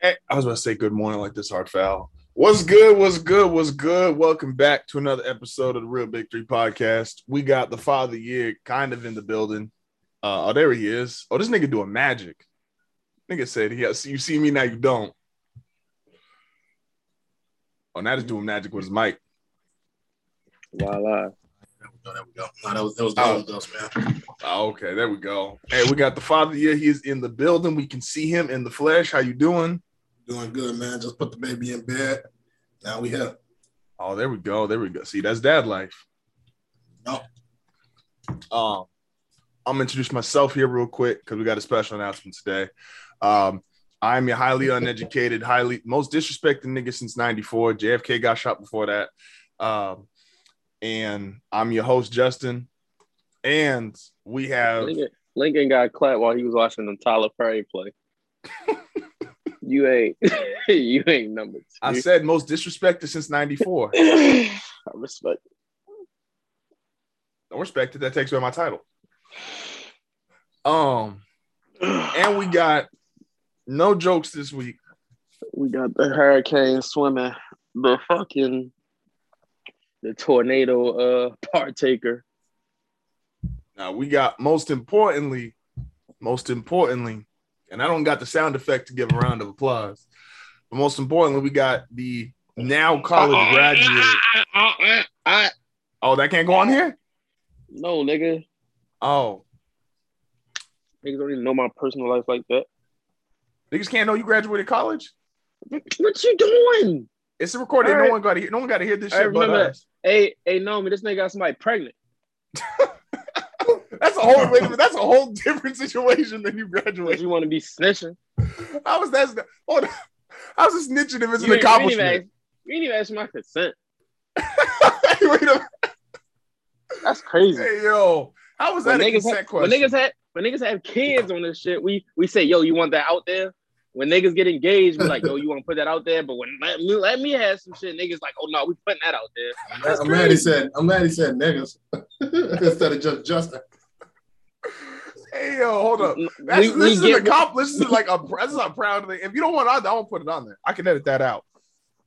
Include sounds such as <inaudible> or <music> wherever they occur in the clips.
Hey, I was about to say good morning like this hard foul. What's good? What's good? What's good? Welcome back to another episode of the Real Big Three podcast. We got the father year kind of in the building. Uh, oh, there he is. Oh, this nigga doing magic. Nigga said, "Yeah, see, you see me now, you don't." Oh, now he's doing magic with his mic. Voila. There we go. There we go. No, that was that was, that was us, man. Oh, okay, there we go. Hey, we got the father year. He is in the building. We can see him in the flesh. How you doing? Doing good, man. Just put the baby in bed. Now we here. Oh, there we go. There we go. See, that's dad life. No. Um, I'm gonna introduce myself here real quick because we got a special announcement today. Um, I'm a highly uneducated, highly most disrespected nigga since '94. JFK got shot before that. Um, and I'm your host, Justin. And we have Lincoln, Lincoln got clapped while he was watching the Tyler Perry play. <laughs> you ain't <laughs> you ain't number two. I said most disrespected since '94. <laughs> I respect Don't respect it. That takes away my title. Um, and we got no jokes this week. we got the hurricane swimming, the fucking the tornado uh partaker. Now we got most importantly, most importantly, and I don't got the sound effect to give a round of applause. But most importantly, we got the now college graduate. I, Oh, that can't go on here. no nigga. Oh, Niggas don't even know my personal life like that. niggas can't know you graduated college. What you doing? It's a recording. All No one got to hear. No one got to hear this I shit but. Hey, hey, no, me, this nigga got somebody pregnant. <laughs> That's a whole. wait a minute, that's a whole different situation than you Because graduated. you want to be snitching. How was that? Hold on. I was just snitching if it's You an ain't- you ain't even accomplishment. ask- You ain't even ask my consent. <laughs> Wait a That's crazy. Hey yo, how was when that a niggas, consent have, question? when niggas had when niggas have kids on this shit, we we say, yo, you want that out there? When niggas get engaged, we're like, yo, <laughs> you want to put that out there? But when let me let me have some shit, niggas like, oh no, we putting that out there. That's I'm glad he crazy. said. I'm glad he said niggas <laughs> instead of just Justin. Hey yo, hold up. That's, we this is get- an accomplishment. This is like a this is a proud thing. If you don't want it on there, I won't put it on there. I can edit that out.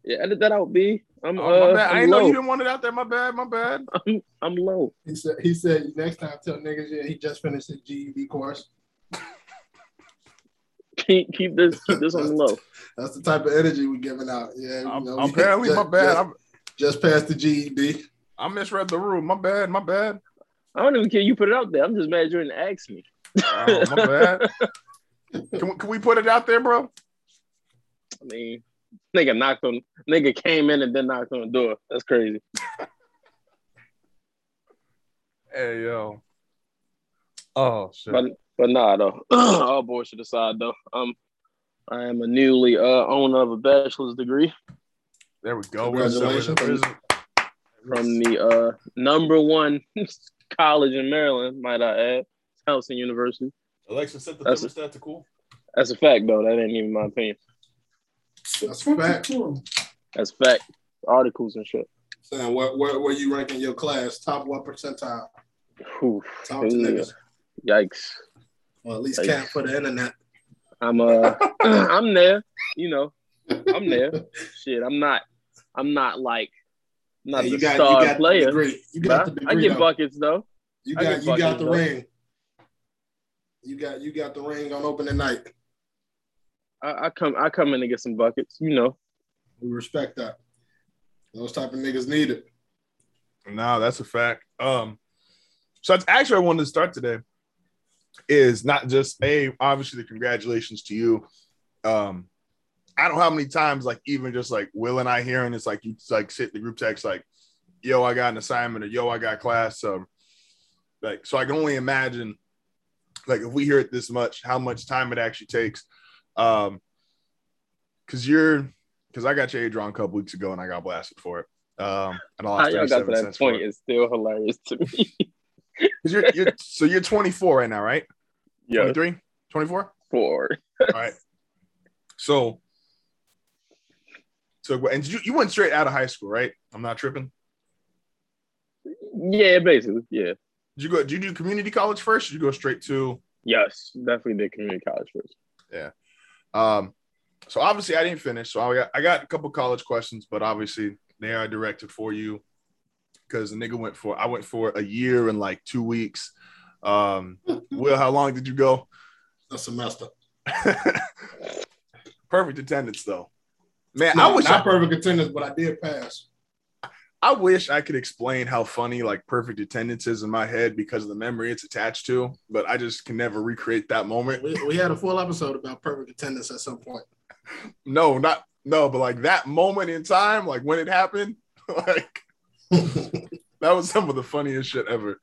Yeah, edit that out, B. I'm Oh, uh, my bad. I I'm didn't know you didn't want it out there. My bad. My bad. <laughs> I'm, I'm low. He said. He said next time tell niggas yeah he just finished his GED course. Keep keep this keep this on the low. That's the type of energy we're giving out. Yeah. you I'm- know, apparently, just, my bad. Just, I'm, just passed the GED. I misread the room. My bad. My bad. I don't even care you put it out there. I'm just mad you didn't ask me. Oh, my bad. <laughs> Can we, can we put it out there, bro? I mean, nigga knocked on nigga came in and then knocked on the door. That's crazy. Hey yo. Oh shit. But but nah though. <clears throat> All bullshit aside though. Um I am a newly uh owner of a bachelor's degree there we go. Where's the- where's where's the- from the uh number one <laughs> college in Maryland, might I add. Towson University. Alexa set the That's- thermostat to cool. That's a fact though. That ain't even my opinion. That's a fact. That's fact. Articles and shit. Saying where, where where you ranking your class? Top what percentile? Whew. Talk to niggas. Yikes. Well, at least can't for the internet. I'm uh <clears throat> I'm there, you know. I'm there. <laughs> Shit, I'm not I'm not like not Hey, the you got star you got the player. degree. You got the I get though. buckets though. You got get you got the though. ring. You got you got the ring on opening night. I, I come I come in and get some buckets, you know. We respect that. Those type of niggas need it. No, that's a fact. Um, so that's actually I wanted to start today is not just a obviously the congratulations to you. Um, I don't know how many times like even just like Will and I hearing it's like you like sit in the group text like, yo, I got an assignment or yo, I got class. Um, like so I can only imagine like if we hear it this much, how much time it actually takes. Um, because you're because I got your age wrong a couple weeks ago and I got blasted for it. Um, and I How lost y'all got to 37 that point is still hilarious to me. <laughs> 'Cause you're, you're so you're 24 right now, right? yeah, 23, 24. four. All right. So, so and you you went straight out of high school, right? I'm not tripping. Yeah, basically. Yeah. Did you go? Did you do community college first? Or did you go straight to? Yes, definitely did community college first. Yeah. Um, so obviously I didn't finish. So I got I got a couple college questions, but obviously they are directed for you because the nigga went for I went for a year and like two weeks. Um, Will, how long did you go? A semester. <laughs> Perfect attendance though. Man, No, I wish not I, perfect attendance, but I did pass. I wish I could explain how funny like perfect attendance is in my head because of the memory it's attached to, but I just can never recreate that moment. We, we had a full episode about perfect attendance at some point. <laughs> No, not no, but like that moment in time, like when it happened, <laughs> like <laughs> that was some of the funniest shit ever.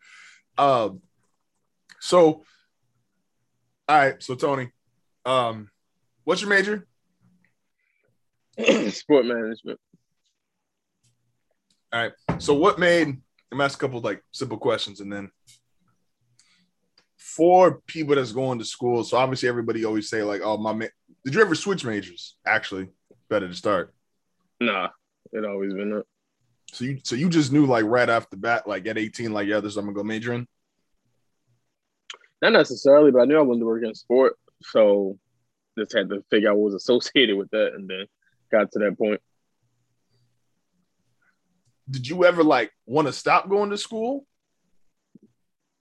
Um, so, all right, so Tony, um, what's your major? <clears throat> Sport management. All right. So, what made? I'm ask a couple like simple questions, and then for people that's going to school. So obviously, everybody always say like, "Oh, my ma-. did you ever switch majors?" Actually, better to start. Nah, it always been up. So you, so you just knew like right off the bat, like at 18, like yeah, this I'm gonna go major in. Not necessarily, but I knew I wanted to work in sport, so just had to figure out what was associated with that, and then got to that point. Did you ever like want to stop going to school?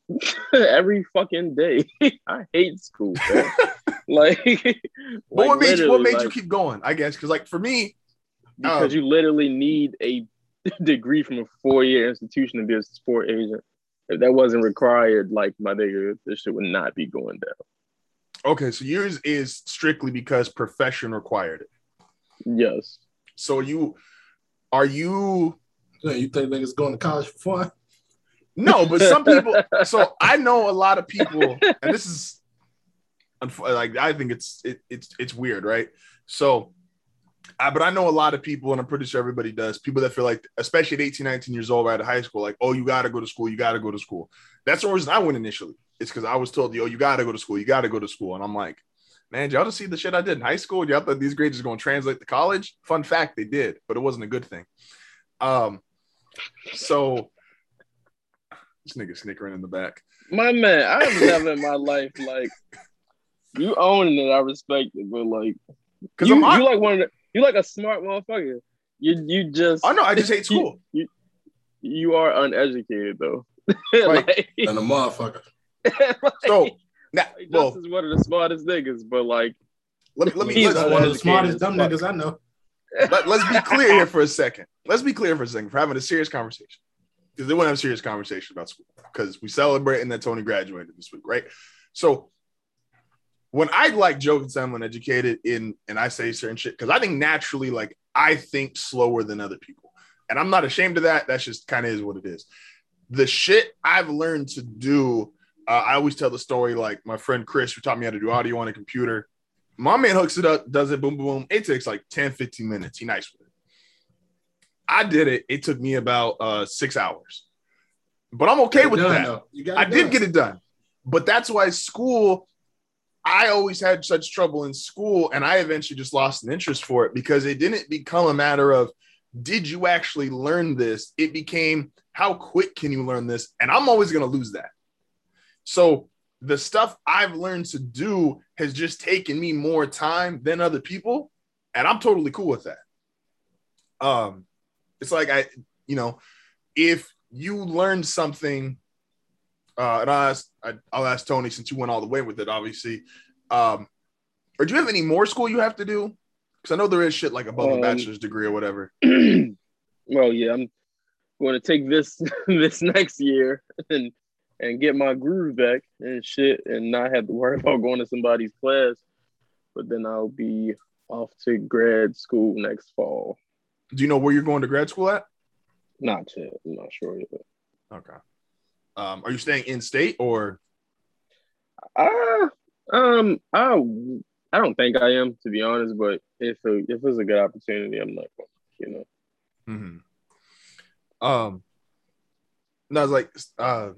<laughs> Every fucking day, <laughs> I hate school. Man. <laughs> like, what made you, what made you keep going? I guess because like for me, because um, you literally need a degree from a four-year institution to be a sport agent. If that wasn't required, like my nigga, this shit would not be going down. okay, so yours is strictly because profession required it. Yes. So you are you Yeah, you think niggas going to college for fun? no, but some people. <laughs> so I know a lot of people, and this is like I think it's it, it's it's weird, right? So. I, but I know a lot of people, and I'm pretty sure everybody does. People that feel like, especially at 18, 19 years old, right out of high school, like, oh, you got to go to school. You got to go to school. That's the reason I went initially. It's because I was told, yo, you got to go to school. You got to go to school. And I'm like, man, y'all just see the shit I did in high school? Y'all thought these grades are going to translate to college? Fun fact, they did, but it wasn't a good thing. Um, so this nigga snickering in the back. My man, I've never in my life like you owning it. I respect it, but like Because you, I'm you like one of the, you like a smart motherfucker. You you just Oh know. I just <laughs> hate school. You, you are uneducated though. <laughs> Like- like, And a motherfucker. <laughs> like, So now, well, this is one of the smartest niggas, but like let me let me He's let's, one of the smartest dumb niggas I know. let, us be <laughs> clear here for a second. Let's be clear for a second for having a serious conversation. Because they want to have a serious conversation about school. Because we celebrating that Tony graduated this week, right? So when I like joke and say I'm uneducated in and I say certain shit, because I think naturally, like I think slower than other people. And I'm not ashamed of that. That's just kind of is what it is. The shit I've learned to do, uh, I always tell the story like my friend Chris, who taught me how to do audio on a computer. My man hooks it up, does it, boom, boom, boom. It takes like 10, 15 minutes. He nice with it. I did it. It took me about uh, six hours. But I'm okay with Done, that. though. You got I did get it done. But that's why school, I always had such trouble in school, and I eventually just lost an interest for it because it didn't become a matter of did you actually learn this? It became how quick can you learn this? And I'm always going to lose that. So the stuff I've learned to do has just taken me more time than other people, and I'm totally cool with that. Um, it's like I, you know, if you learned something, uh, and I'll ask, I, I'll ask Tony since you went all the way with it, obviously. Um, or do you have any more school you have to do? Because I know there is shit like above a Um, bachelor's degree or whatever. <clears throat> well, yeah, I'm going to take this <laughs> this next year and and get my groove back and shit, and not have to worry <laughs> about going to somebody's class. But then I'll be off to grad school next fall. Do you know where you're going to grad school at? Not yet. I'm not sure yet. Okay. Um, are you staying in state or? Uh, um, I I don't think I am to be honest, but if it, if it's a good opportunity, I'm not going. You know. Mhm. Um, no, I was like, uh,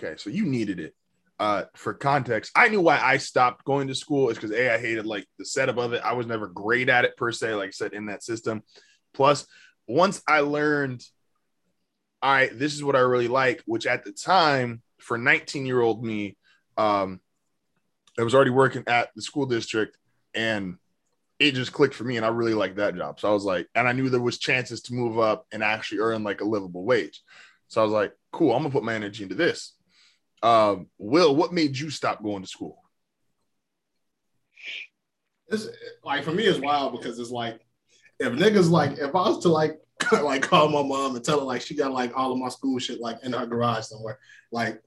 okay, so you needed it. Uh, for context, I knew why I stopped going to school is because a I hated like the setup of it. I was never great at it per se, like I said in that system. Plus, once I learned, all right, this is what I really like, which at the time for 19 year old me, um, I was already working at the school district and it just clicked for me and I really liked that job. So I was like, and I knew there was chances to move up and actually earn like a livable wage. So I was like, cool, I'm gonna put my energy into this. Um, Will, what made you stop going to school? It's like for me, it's wild because it's like if niggas like if I was to like <laughs> like call my mom and tell her like she got like all of my school shit like in her garage somewhere, like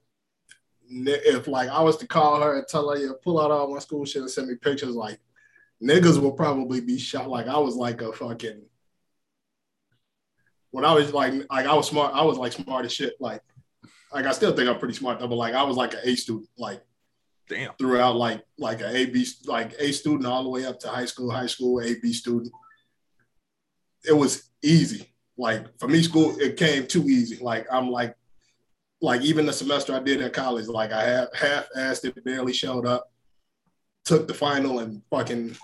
if like I was to call her and tell her yeah pull out all my school shit and send me pictures, like niggas will probably be shot. Like I was like a fucking when I was like like I was smart, I was like smart as shit. Like like I still think I'm pretty smart though, but like I was like an A student, like Damn. throughout like like a A B like A student all the way up to high school, high school A B student. It was easy. Like for me, school it came too easy. Like I'm like like even the semester I did at college, like I have half assed it, barely showed up, took the final and fucking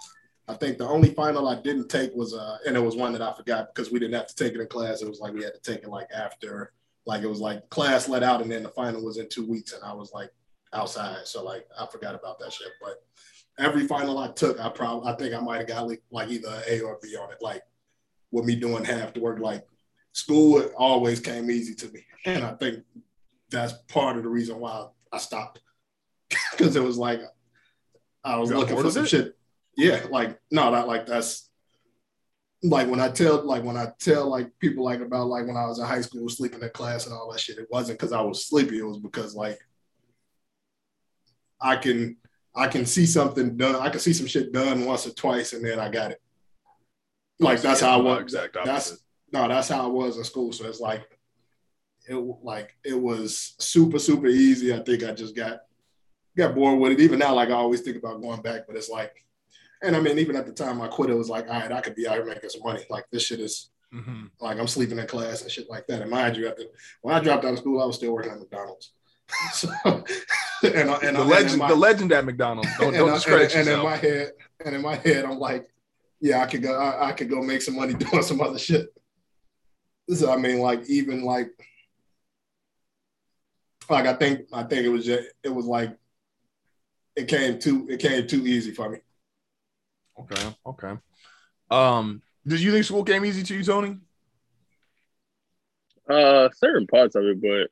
I think the only final I didn't take was uh and it was one that I forgot because we didn't have to take it in class. It was like we had to take it like after like it was like class let out and then the final was in two weeks and I was like outside. So like I forgot about that shit. But every final I took, I probably I think I might have got like, like either an A or B on it. Like with me doing half the work, like school always came easy to me. And I think that's part of the reason why I stopped. <laughs> Cause it was like I was looking for some it? shit. Yeah, like no, not like that's like when I tell like when I tell like people like about like when I was in high school sleeping in class and all that shit, it wasn't because I was sleepy. It was because like I can I can see something done. I can see some shit done once or twice, and then I got it. Like that's how I was. Exact That's no, that's how I was in school. So it's like it like it was super super easy. I think I just got got bored with it. Even now, like I always think about going back, but it's like, and I mean, even at the time I quit, it was like, all right, I could be out here making some money. Like this shit is Mhm. like I'm sleeping in class and shit like that. And mind you, at the, when I dropped out of school, I was still working at McDonald's. <laughs> so, and, I- and, the I- legend, in my- the legend at McDonald's. Don't, and, don't discredit and, and in my head, and in my head, I'm like, yeah, I could go, I, I could go make some money <laughs> doing some other shit. So I mean, like even like, like I think I think it was just it was like it came too it came too easy for me. Okay. Okay. Um, did you think school came easy to you, Tony? Uh, certain parts of it, but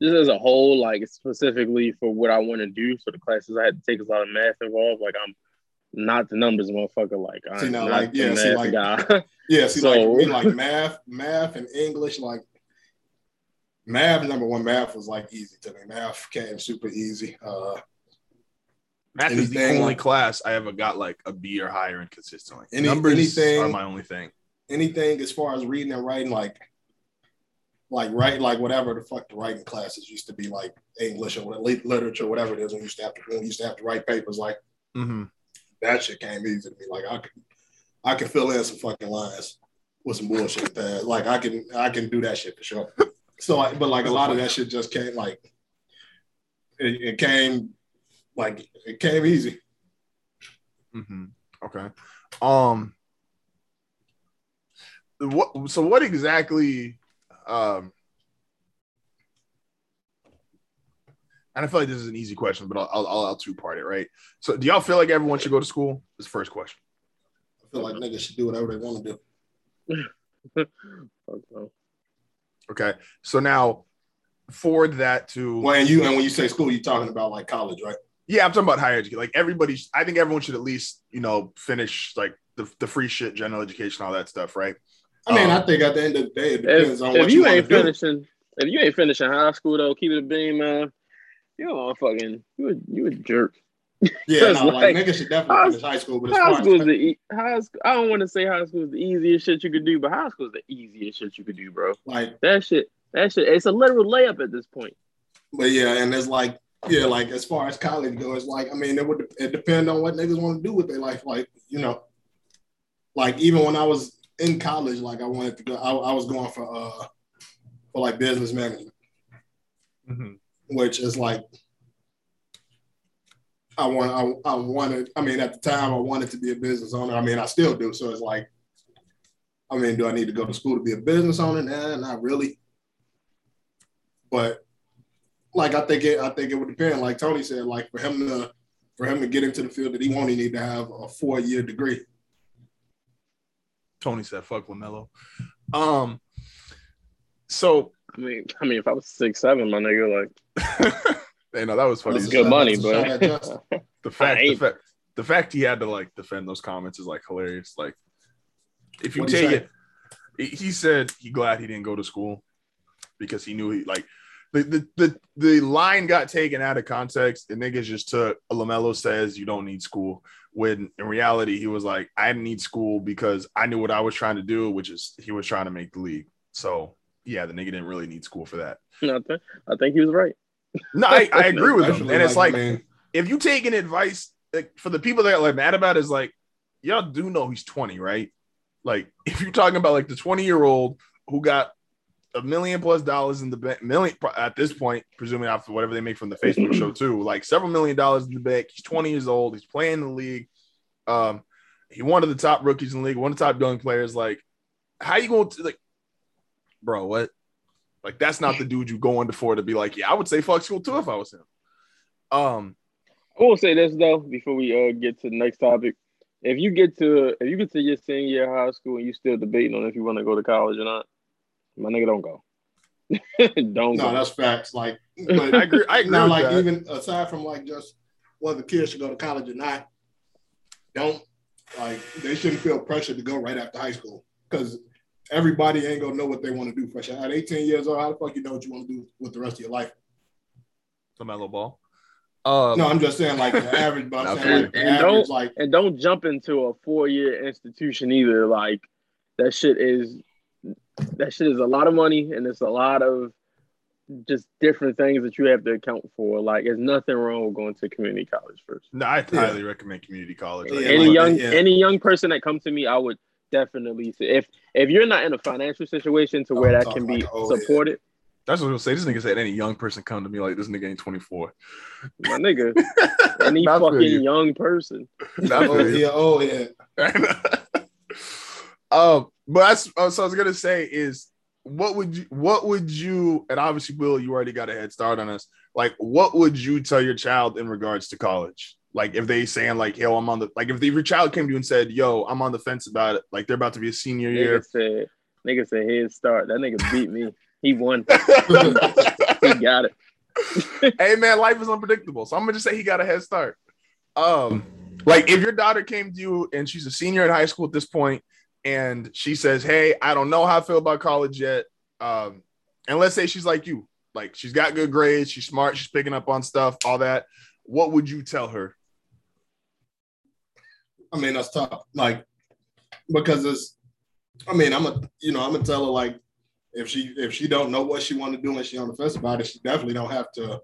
just as a whole, like specifically for what I want to do, for the classes I had to take a lot of math involved. Like I'm not the numbers motherfucker. Like I'm See, now, not like, the yeah, see, like- guy. <laughs> Yeah, see, So- like me, like math, math and English, like math. Number one, math was like easy to me. Math came super easy. Uh, Math is the only class I ever got like a B or higher in consistently. Any- Numbers anything- are my only thing. anything as far as reading and writing, like like write like whatever the fuck the writing classes used to be like English or literature, whatever it is. When you used to have to when you used to have to write papers, like hmm that shit came easy to me. Like I could I could fill in some fucking lines with some bullshit. That, like I can I can do that shit for sure. So like, but like a lot of that shit just came like it, it came like it came easy. hmm Okay. Um. What? So what exactly? Um. And I feel like this is an easy question, but I'll I'll, I'll, I'll two part it right. So do y'all feel like everyone should go to school? This is the first question. I feel like niggas should do whatever they want to do. Fuck <laughs> no. Okay. So now forward that to Well, and you and when you say school, you're talking about like college, right? Yeah, I'm talking about higher education. Like everybody, I think everyone should at least you know finish like the, the free shit, general education, all that stuff, right? I mean, Um, I think at the end of the day, it depends If, on if what you, you, want to ain't do. finishing, if you ain't finishing high school though, keep it a beam, man. You a fucking you a you a jerk. Yeah, <laughs> no, like, like, niggas should definitely high- finish high school, but High far school is the e- high school. I don't want to say high school is the easiest shit you could do, but high school is the easiest shit you could do, bro. like, That shit, that shit, it's a literal layup at this point. but yeah, and it's like, yeah, like as far as college goes, like, I mean, it would it depend on what niggas want to do with their life. Like, you know, like even when I was in college, like I wanted to go, I, I was going for uh for like business management. which is like I want I, I wanted I mean at the time I wanted to be a business owner. I mean I still do. So it's like I mean, do I need to go to school to be a business owner? Nah, not really. But like I think it I think it would depend. Like Tony said, like for him to for him to get into the field that he wants, he need to have a four year degree. Tony said, "Fuck LaMelo." Um, so I mean, I mean, if I was six seven, my nigga, like, <laughs> you know that was funny. That's good money, shot at but <laughs> The fact, the fact, the fact he had to like defend those comments is like hilarious. Like, if you What'd take it, he- he said he glad he didn't go to school because he knew he like the the the, the line got taken out of context and niggas just took LaMelo says you don't need school when in reality he was like I didn't need school because I knew what I was trying to do, which is he was trying to make the league. So yeah, the nigga didn't really need school for that. I think, I think he was right. No, I, I agree with him, and it's like I if you taking advice like, for the people that are like mad about it, is like y'all do know he's 20 right like if you're talking about like the 20 year old who got a million plus dollars in the bank million at this point presuming after whatever they make from the facebook show too. Like several million dollars in the bank. He's 20 years old. He's playing the league. Um he one of the top rookies in the league one of the top young players. Like how you going to like bro what? Like that's not the dude you go into for to be like yeah i would say fuck school too if i was him. Um I will say this though before we uh, get to the next topic. If you get to if you get to your senior year of high school and you still debating on if you want to go to college or not, my nigga don't go. <laughs> don't no, go. that's facts. Like, i agree i agree now, with like that. even aside from like just whether kids should go to college or not, don't like they shouldn't feel pressure to go right after high school because everybody ain't gonna know what they want to do. Fresh at 18 years old, how the fuck you know what you want to do with the rest of your life? LaMelo Ball. Um, No, I'm just saying like the <laughs> average, but I'm saying like the and average, don't- like and don't jump into a four year institution either. Like that shit is that shit is a lot of money and it's a lot of just different things that you have to account for. Like there's nothing wrong with going to community college first. no, I Yeah. highly recommend community college. Like, any like young yeah. any young person that comes to me, I would definitely say if if you're not in a financial situation to where I'm that can be like, oh, yeah. supported, that's what I was gonna say. This nigga said any young person come to me like this nigga ain't 24. my nigga, <laughs> any fucking you. young person. Not oh yeah, oh yeah. <laughs> um, but that's uh, so I was gonna say is what would you what would you and obviously Will, you already got a head start on us. Like, what would you tell your child in regards to college? Like if they saying like, yo, I'm on the like if, the, your child came to you and said, yo, I'm on the fence about it, like they're about to be a senior year. Nigga said, nigga said head start. That nigga beat me. He won. <laughs> <laughs> he got it. <laughs> hey man, life is unpredictable. So I'm gonna just say he got a head start. Um, like if your daughter came to you and she's a senior in high school at this point, and she says, Hey, I don't know how I feel about college yet. Um, and let's say she's like you, like she's got good grades, she's smart, she's picking up on stuff, all that. What would you tell her? I mean, that's tough. Like, because it's, I mean, I'm a, you know, I'm gonna tell her like, if she if she don't know what she want to do and she on the fence about it, she definitely don't have to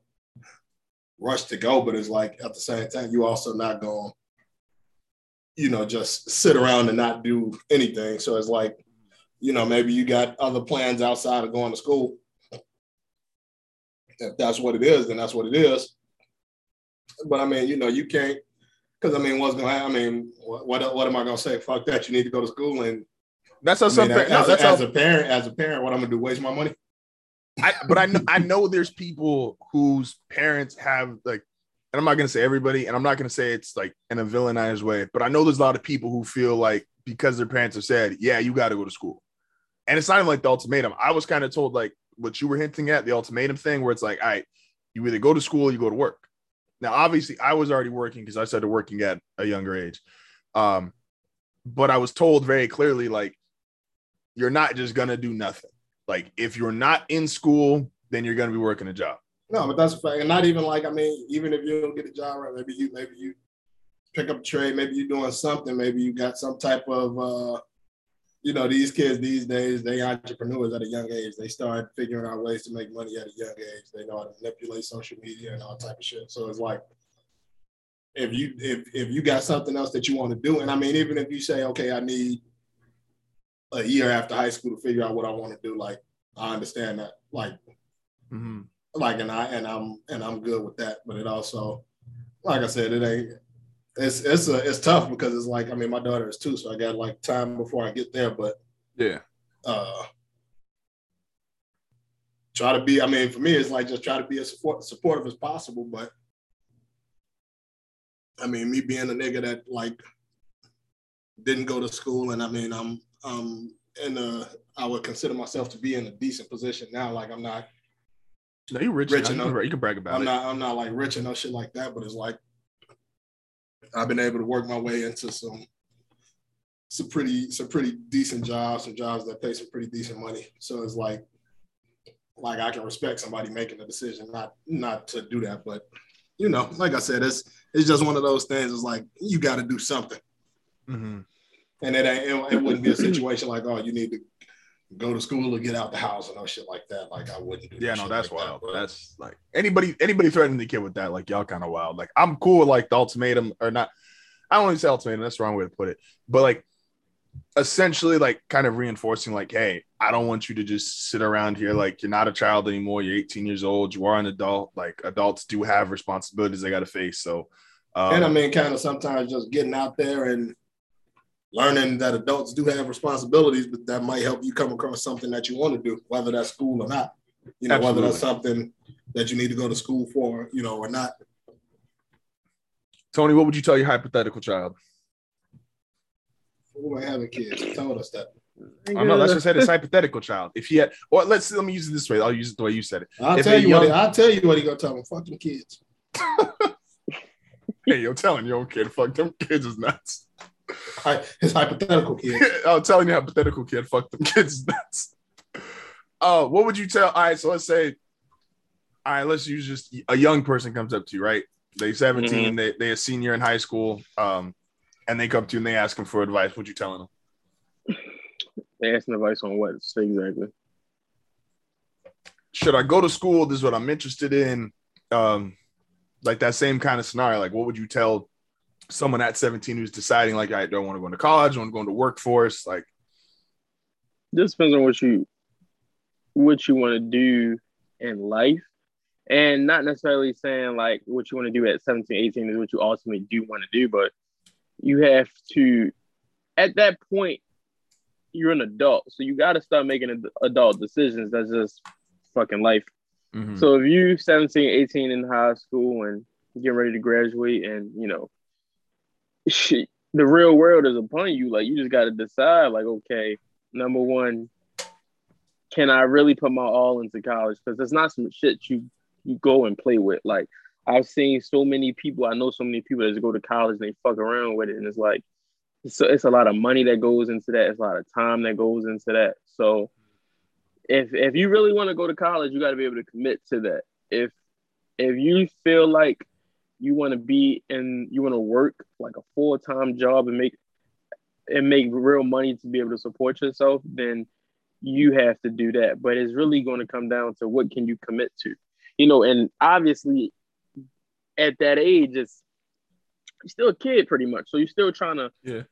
rush to go. But it's like at the same time, you also not going, you know, just sit around and not do anything. So it's like, you know, maybe you got other plans outside of going to school. If that's what it is, then that's what it is. But I mean, you know, you can't because I mean, what's going to happen? I mean, what, what what am I going to say? Fuck that! You need to go to school, and That's how I some mean, par- no, as, that's a, how as a parent, as a parent, what I'm going to do? Waste my money? I, but I know I know there's people whose parents have like, and I'm not gonna say everybody, and I'm not gonna say it's like in a villainized way, but I know there's a lot of people who feel like because their parents have said, yeah, you got to go to school, and it's not even like the ultimatum. I was kind of told like what you were hinting at, the ultimatum thing, where it's like, all right, you either go to school, or you go to work. Now, obviously, I was already working because I started working at a younger age, um, but I was told very clearly like, you're not just gonna do nothing. Like if you're not in school, then you're gonna be working a job. No, but that's a fact. And not even like I mean, even if you don't get a job right, maybe you maybe you pick up a trade, maybe you're doing something, maybe you got some type of uh you know, these kids these days, they entrepreneurs at a young age. They start figuring out ways to make money at a young age. They know how to manipulate social media and all type of shit. So it's like if you if if you got something else that you want to do, and I mean, even if you say, okay, I need a year after high school to figure out what I want to do, like I understand that. Like Mm-hmm. Like and I and I'm and I'm good with that. But it also, like I said, it ain't. It's it's a it's tough because it's like I mean my daughter is two, so I got like time before I get there. But Yeah. uh try to be. I mean, for me, it's like just try to be as support, supportive as possible. But I mean, me being a nigga that like didn't go to school, and I mean, I'm um in a I would consider myself to be in a decent position now. Like I'm not No, you rich. Rich enough. You can brag about I'm it. not I'm not like rich enough shit like that, but it's like I've been able to work my way into some some pretty some pretty decent jobs, some jobs that pay some pretty decent money. So it's like like I can respect somebody making a decision not not to do that. But you know, like I said, it's it's just one of those things. It's like you got to do something, Mhm. and it ain't it, it wouldn't be a situation like oh you need to go to school or get out the house and no shit like that. Like I wouldn't do. Yeah, no, that's like wild. bro. that's like anybody anybody threatening the kid with that, like y'all kind of wild. Like I'm cool with like the ultimatum or not. I don't want to say ultimatum. That's the wrong way to put it. But like essentially, like kind of reinforcing, like, hey, I don't want you to just sit around here like you're not a child anymore. You're 18 years old. You are an adult. Like adults do have responsibilities they got to face. So, um, and I mean, kind of sometimes just getting out there and learning that adults do have responsibilities, but that might help you come across something that you want to do, whether that's school or not. You know, whether that's something that you need to go to school for, you know, or not. Tony, what would you tell your hypothetical child? Who might have a kid? He told us that. I'm not. Let's just say this hypothetical child. If he had, or let's let me use it this way. I'll use it the way you said it. I'll If tell a you what. He, I'll tell you what he gonna tell him. them kids. <laughs> hey, you're telling your own kid, fuck them kids is nuts. Hi- His hypothetical kid. <laughs> I'm telling you, hypothetical kid, fuck the kids is nuts. Uh, what would you tell? All right, so let's say, all right, let's use just a young person comes up to you, right? They 17, they they a senior in high school, um, and they come to you and they ask him for advice. What you telling them? They asking advice on what exactly? Should I go to school? This is what I'm interested in. Um, like that same kind of scenario. Like, what would you tell someone at 17 who's deciding, like, I don't want to go into college, I want to go into workforce? Like, Just depends on what you what you want to do in life. And not necessarily saying like what you want to do at 17, 18 is what you ultimately do want to do, but you have to at that point you're an adult. So you gotta start making adult decisions. That's just fucking life. mhm. So if you 17, 18 in high school and getting ready to graduate and you know the real world is upon you, like you just gotta decide, like, okay, number one, can I really put my all into college? Because it's not some shit you you go and play with. Like I've seen so many people, I know so many people that go to college and they fuck around with it, and it's like so it's a lot of money that goes into that. It's a lot of time that goes into that. So if if you really want to go to college, you got to be able to commit to that. If if you feel like you want to be in, you want to work like a full time job and make and make real money to be able to support yourself, then you have to do that. But it's really going to come down to what can you commit to, you know. And obviously, at that age, it's you're still a kid pretty much, so you're still trying to Yeah.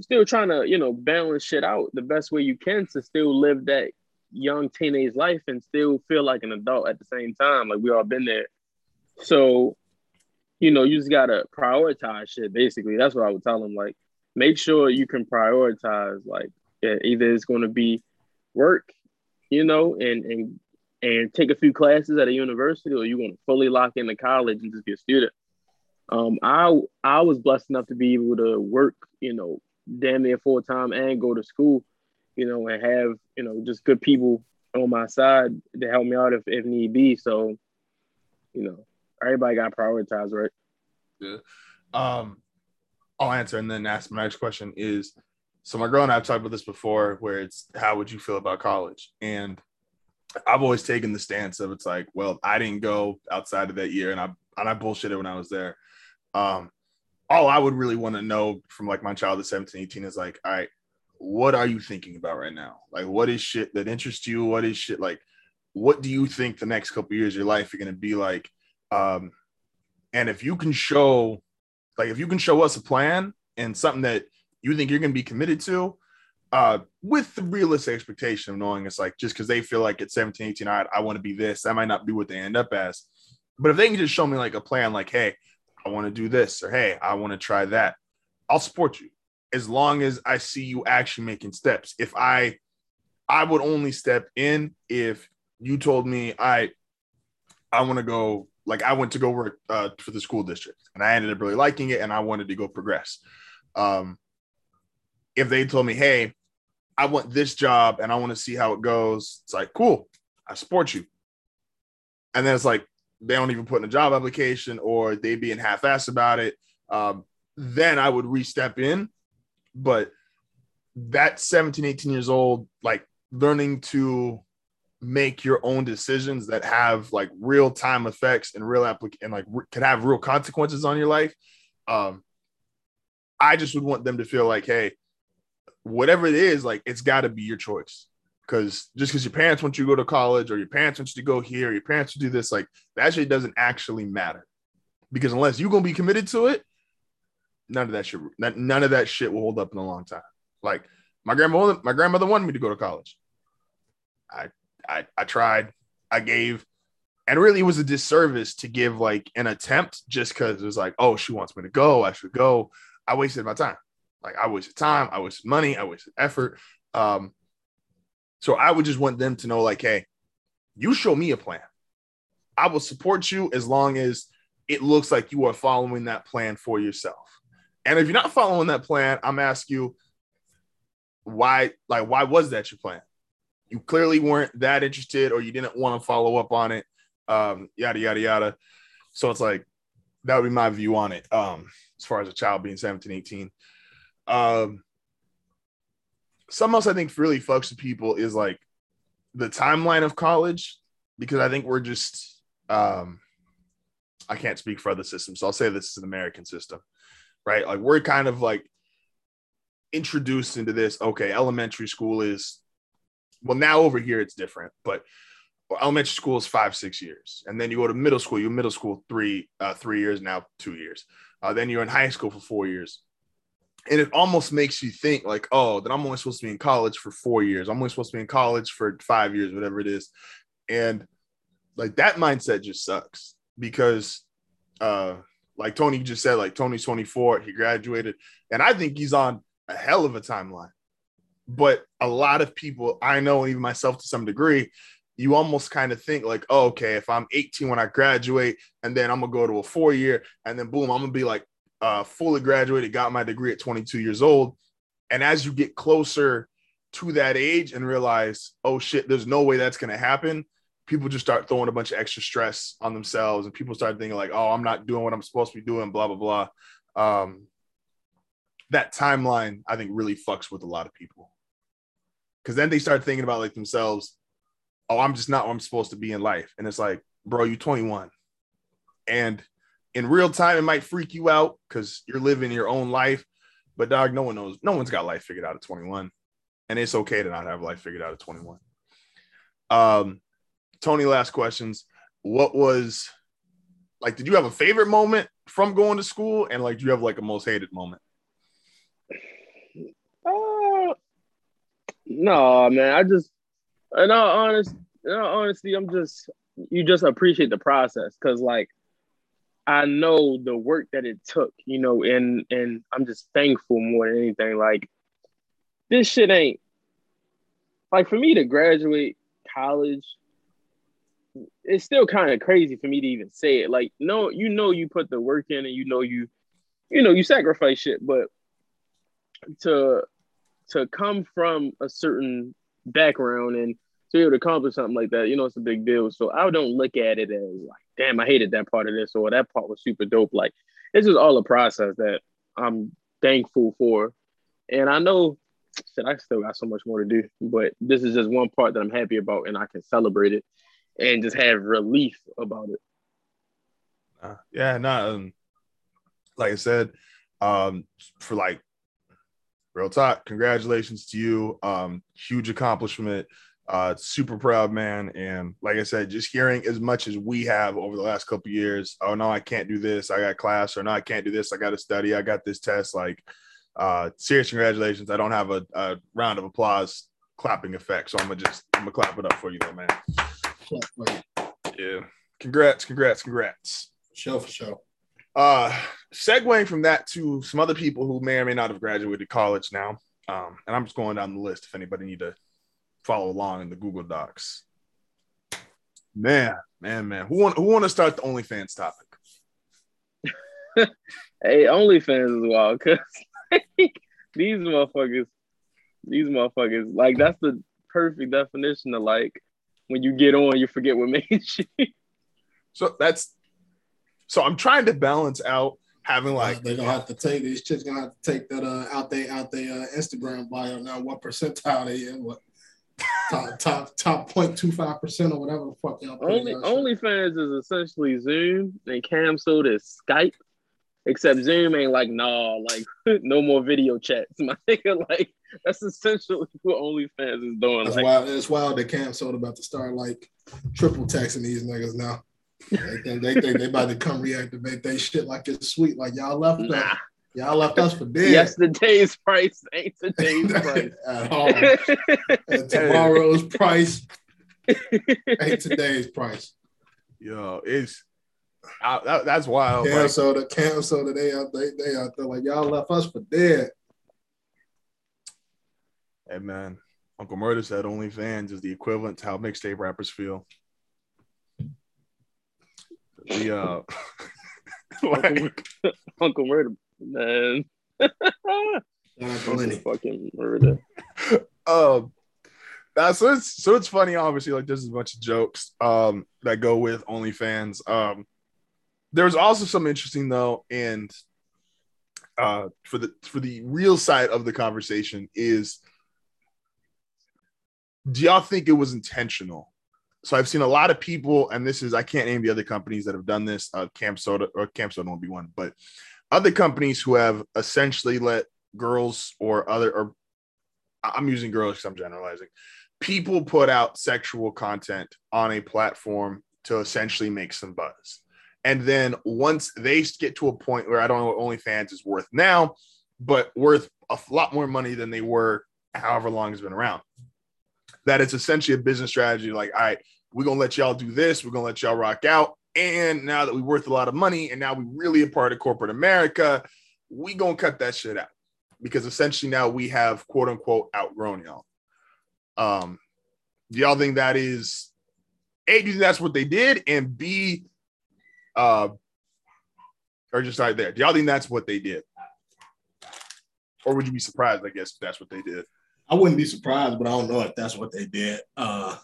still trying to you know balance shit out the best way you can to still live that young teenage life and still feel like an adult at the same time. Like we all been there. So, you know, you just gotta prioritize shit. Basically, that's what I would tell them. Like, make sure you can prioritize. Like, yeah, either it's going to be work, you know, and and and take a few classes at a university, or you want to fully lock into college and just be a student. Um, I I was blessed enough to be able to work, you know, damn near full time and go to school, you know, and have you know just good people on my side to help me out if, if need be. So, you know, everybody got prioritized, right? Yeah. Um I'll answer and then ask my next question is so my girl and I've talked about this before where it's how would you feel about college? And I've always taken the stance of it's like, well, I didn't go outside of that year and I and I bullshitted when I was there. Um all I would really want to know from like my child at 17, 18 is like, all right, what are you thinking about right now? Like what is shit that interests you? What is shit like what do you think the next couple years of your life are gonna be like? Um and if you can show like if you can show us a plan and something that you think you're going to be committed to uh with the realistic expectation of knowing it's like just because they feel like at 17 18 I, I want to be this that might not be what they end up as. But if they can just show me like a plan like hey i want to do this or hey i want to try that i'll support you. As long as i see you actually making steps. If i i would only step in if you told me i i want to go like I went to go work uh, for the school district, and I ended up really liking it, and I wanted to go progress. Um, if they told me, "Hey, I want this job, and I want to see how it goes," it's like, "Cool, I support you." And then it's like they don't even put in a job application, or they being half-assed about it. Um, then I would re-step in, but that 17, 18 years old, like learning to make your own decisions that have like real time effects and real applic and like re- can have real consequences on your life. Um, I just would want them to feel like, hey, whatever it is, like it's got to be your choice. Because just because your parents want you to go to college or your parents want you to go here, your parents to do this, like that shit doesn't actually matter. Because unless you're gonna be committed to it, none of that shit, none of that shit will hold up in a long time. Like my grandmother, my grandmother wanted me to go to college. I, I, I tried, I gave, and really it was a disservice to give like an attempt just because it was like, oh, she wants me to go, I should go. I wasted my time. Like I wasted time, I wasted money, I wasted effort. Um, so I would just want them to know, like, hey, you show me a plan. I will support you as long as it looks like you are following that plan for yourself. And if you're not following that plan, I'm asking you, why like why was that your plan you clearly weren't that interested or you didn't want to follow up on it um yada yada yada. So it's like that would be my view on it um as far as a child being 17 18 um something else i think really fucks with people is like the timeline of college because i think we're just um i can't speak for other systems so i'll say this is an american system right? Like we're kind of like introduced into this okay elementary school is well now over here it's different but elementary school is five six years. And then you go to middle school you're middle school three uh, three years now two years. Uh, then you're in high school for four years. And it almost makes you think like oh then i'm only supposed to be in college for four years. I'm only supposed to be in college for five years whatever it is. And like that mindset just sucks because uh like tony just said like tony's 24 he graduated. And i think he's on a hell of a timeline. But a lot of people, I know, and even myself to some degree, you almost kind of think like, oh, okay, if I'm 18 when I graduate, and then I'm gonna go to a four year, and then boom, I'm gonna be like uh, fully graduated, got my degree at 22 years old. And as you get closer to that age and realize, oh shit, there's no way that's gonna happen, people just start throwing a bunch of extra stress on themselves, and people start thinking like, oh, I'm not doing what I'm supposed to be doing, blah blah blah. Um, that timeline I think really fucks with a lot of people. Cause then they start thinking about like themselves, oh, I'm just not what I'm supposed to be in life. And it's like, bro, you're 21. And in real time, it might freak you out because you're living your own life. But dog, no one knows, no one's got life figured out at 21. And it's okay to not have life figured out at 21. Um, Tony, last questions. What was like, did you have a favorite moment from going to school? And like, do you have like a most hated moment? Uh, no, man. I just, in all honest, in all honesty, I'm just you just appreciate the process because like I know the work that it took, you know, and and I'm just thankful more than anything. Like this shit ain't like for me to graduate college. It's still kind of crazy for me to even say it. Like, no, you know, you put the work in, and you know, you, you know, you sacrifice shit. But to to come from a certain background and to be able to accomplish something like that, you know, it's a big deal. So I don't look at it as like, damn, I hated that part of this or that part was super dope. Like it's just all a process that I'm thankful for. And I know shit, I still got so much more to do, but this is just one part that I'm happy about and I can celebrate it and just have relief about it. Uh, yeah, not um, like I said, um, for like real talk. Congratulations to you. Um huge accomplishment. Uh super proud man. And like i said just hearing as much as we have over the last couple years oh no i can't do this. I got class. Or no i can't do this. I got to study. I got this test. Like uh serious congratulations. I don't have a, a round of applause clapping effect. So i'm gonna just i'm gonna clap it up for you though man. Yeah. Congrats congrats congrats. Show for sure. Uh, segueing from that to some other people who may or may not have graduated college now. Um, and I'm just going down the list if anybody need to follow along in the Google Docs. Man, man, man. Who want who want to start the OnlyFans topic? <laughs> Hey, OnlyFans is wild because these motherfuckers, these motherfuckers, like that's the perfect definition of like when you get on, you forget what <laughs> made you. So that's so I'm trying to balance out having like they're gonna have to take these chicks gonna have to take that uh out they out their uh, Instagram bio now. What percentile they in? What top <laughs> top top point two five percent or whatever the fuck y'all Only y'all. OnlyFans is essentially Zoom and Cam Soda is Skype, except Zoom ain't like nah, like <laughs> no more video chats. <laughs> My nigga, like that's essentially what OnlyFans is doing. That's Like, wild. It's wild that Cam Soda about to start like triple taxing these niggas now. They think they think they about to come reactivate they shit like it's sweet. Like y'all left nah, us, y'all left us for dead. yesterday's price ain't today's <laughs> price. At all. And <laughs> tomorrow's price ain't today's price. yo, it's I, that, that's wild. Cam Like, Soda, Cam Soda, they out they, they out there like y'all left us for dead. hey man, Uncle Murder said OnlyFans is the equivalent to how mixtape rappers feel. The uh <laughs> <laughs> like, <laughs> Uncle Murder, man. Shout out to Uncle fucking Murder. um that's so it's so it's funny obviously like there's a bunch of jokes um that go with OnlyFans um there's also some interesting though and uh for the for the real side of the conversation is do y'all think it was intentional so I've seen a lot of people, and this is I can't name the other companies that have done this. Uh, Camp Soda or Camp Soda won't be one, but other companies who have essentially let girls or other or I'm using girls because I'm generalizing. People put out sexual content on a platform to essentially make some buzz. And then once they get to a point where I don't know what OnlyFans is worth now, but worth a lot more money than they were however long it's been around. That it's essentially a business strategy like, all right, we're to let y'all do this. We're to let y'all rock out. And now that we're worth a lot of money and now we really a part of corporate America, we to cut that shit out because essentially now we have quote unquote outgrown y'all. Um, do y'all think that is A, do you think that's what they did? And B, uh, or just right there, do y'all think that's what they did? Or would you be surprised, I guess, if that's what they did? I wouldn't be surprised, but I don't know if that's what they did. Uh,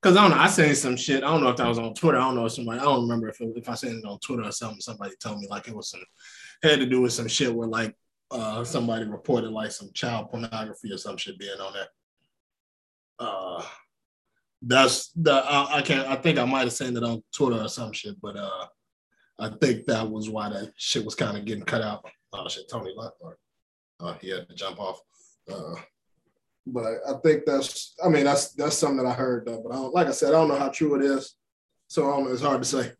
Cause I don't know. I seen some shit. I don't know if that was on Twitter. I don't know if somebody. I don't remember if it, if I seen it on Twitter or something. Somebody told me like it was some had to do with some shit where like uh somebody reported like some child pornography or some shit being on there. Uh, that's the I, I can't. I think I might have seen it on Twitter or some shit, but uh, I think that was why that shit was kind of getting cut out. Oh shit, Tony left. Uh, he had to jump off. Uh, but I think that's, I mean, that's that's something that I heard though. But I don't, like I said, I don't know how true it is, so I it's hard to say.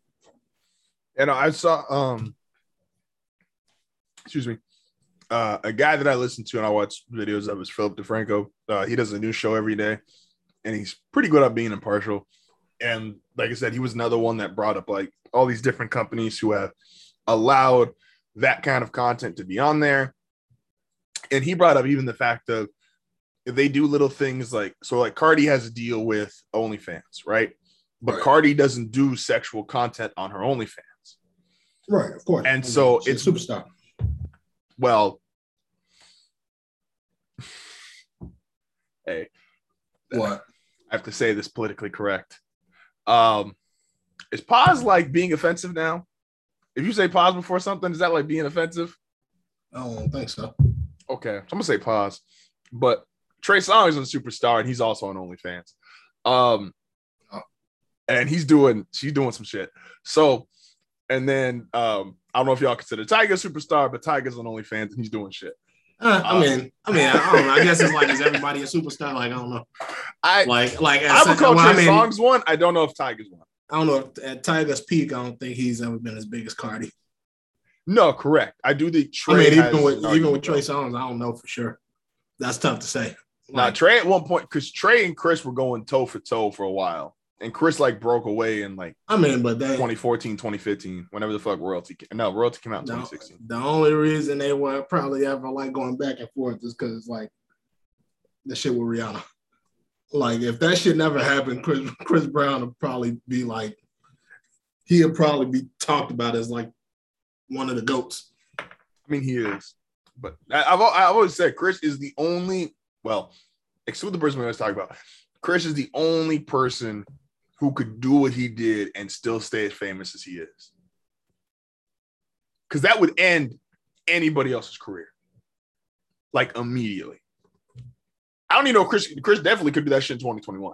And I saw, um, excuse me, uh, a guy that I listen to and I watch videos of is Philip DeFranco. Uh, he does a new show every day, and he's pretty good at being impartial. And like I said, he was another one that brought up like all these different companies who have allowed that kind of content to be on there. And he brought up even the fact of they do little things like so, like Cardi has a deal with OnlyFans, right? But Right. Cardi doesn't do sexual content on her OnlyFans. Right, of course. And so it's- a superstar. Well, <laughs> hey, What? I have to say this politically correct. Um, is pause like being offensive now? If you say pause before something, is that like being offensive? I don't think so. Okay, so I'm gonna say pause. But Trey Songz is a superstar, and he's also on OnlyFans. Um, and he's doing she's doing some shit. So, and then um, I don't know if y'all consider Tiger a superstar, but Tiger's on OnlyFans and he's doing shit. Uh, I Uh, mean, I mean, I don't know. I guess it's like, is everybody a superstar? Like, I don't know. I Like, like, I would call Trey Songz one. I don't know if Tiger's one. I don't know. If, at Tiger's peak, I don't think he's ever been as big as Cardi. No, correct. I do think I mean, even with even with Trey. Songz, I don't know for sure. That's tough to say. Nah, Like, Trey at one point because Trey and Chris were going toe for toe for a while, and Chris like broke away in like I mean, but they 2014, 2015, whenever the fuck royalty. Came. No, royalty came out in the, 2016. the only reason they were probably ever like going back and forth is because like the shit with Rihanna. like if that shit never happened, Chris Chris Brown would probably be like he'll probably be talked about as like one of the goats. I mean, he is, but I, I've I've always said Chris is the only. Well, exclude the person we always talk about. Chris is the only person who could do what he did and still stay as famous as he is. Because that would end anybody else's career, like immediately. I don't even know Chris. Chris definitely could do that shit in 2021.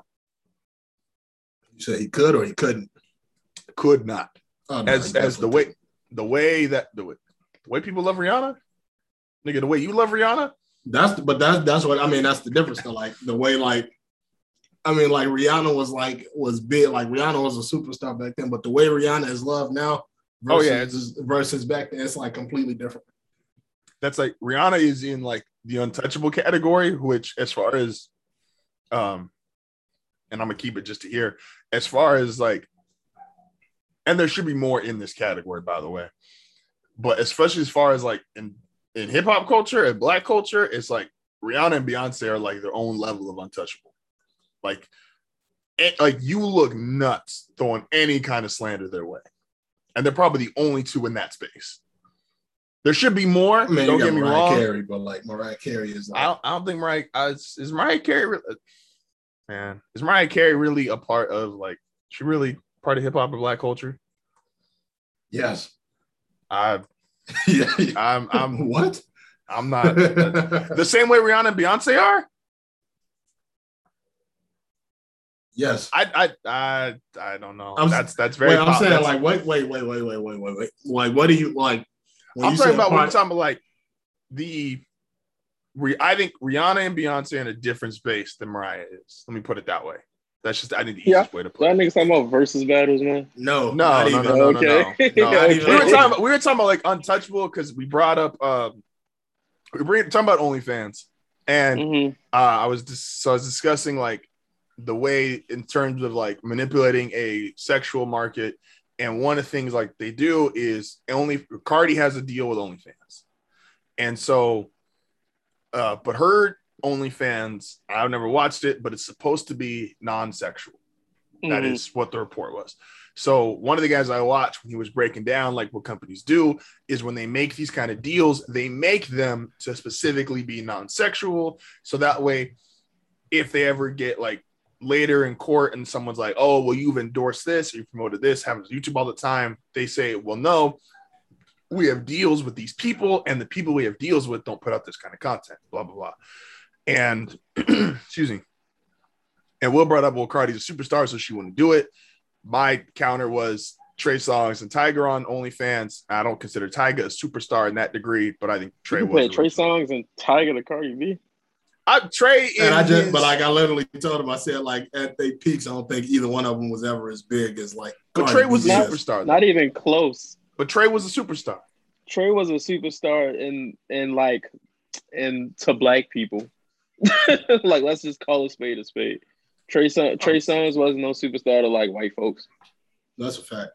You said he could or he couldn't. Could not. Oh, no, as as the way the way that the way, the way people love Rihanna, nigga, the way you love Rihanna, That's but that's that's what I mean. That's the difference. Though. Like the way like I mean, like Rihanna was like was big. Like Rihanna was a superstar back then, but the way Rihanna is loved now Oh, versus, yeah, versus back then, it's like completely different. that's like Rihanna is in like the untouchable category, which as far as um and I'm gonna keep it just to here, as far as like and there should be more in this category, by the way. But especially as far as like in in hip hop culture and black culture, it's like Rihanna and Beyonce are like their own level of untouchable. Like, it, like you look nuts throwing any kind of slander their way, and they're probably the only two in that space. There should be more. I mean, don't get me Mariah wrong. Carey, but like Mariah Carey is like I don't, I don't think Mariah uh, is, is Mariah Carey. re- uh, Man, is Mariah Carey really a part of like she really part of hip hop or black culture? yes, I, <laughs> yeah. I'm, I'm, <laughs> what? I'm not <laughs> the same way Rihanna and Beyonce are. yes. I, I, I, I don't know. I'm- that's that's very. Wait, I'm pop- saying like wait, wait, wait, wait, wait, wait, wait, wait. Like, what do you like? I'm you talking about part- I'm talking about like the. Re, I think Rihanna and Beyonce are in a different space than Mariah is. Let me put it that way. That's just I think the Yeah. easiest way to put it. That niggas talking about versus battles, man. No, No, not no, even. no, no, no, no, Okay. no. Not <laughs> even. we were talking about we were talking about like untouchable because we brought up um we were talking about OnlyFans and hmm uh, I was just so I was discussing like the way in terms of like manipulating a sexual market and one of the things like they do is only Cardi has a deal with OnlyFans and so uh but her OnlyFans I've never watched it but it's supposed to be non-sexual that Mhm. is what the report was. So one of the guys I watched when he was breaking down like what companies do is when they make these kind of deals, they make them to specifically be non-sexual. So that way, if they ever get like later in court and someone's like, "Oh, well, you've endorsed this, or you promoted this," happens YouTube all the time. They say, "Well, no, we have deals with these people, and the people we have deals with don't put out this kind of content." Blah blah blah. And <clears throat> excuse me. And Will brought up, well, Cardi's a superstar, so she wouldn't do it. My counter was Trey Songz and Tiger on OnlyFans. I don't consider Tiger a superstar in that degree, but I think Trey You was. Trey Songz and Tiger to Cardi B. I, Trey And I just, his- but like I literally told him, I said like at their peaks, I don't think either one of them was ever as big as like. but Cardi Trey was a B is. superstar. though. Not even close. But Trey was a superstar. Trey was a superstar in in like in to black people. <laughs> like let's just call a spade a spade. Trey Son- Trey Songz wasn't no superstar to like white folks. That's a fact.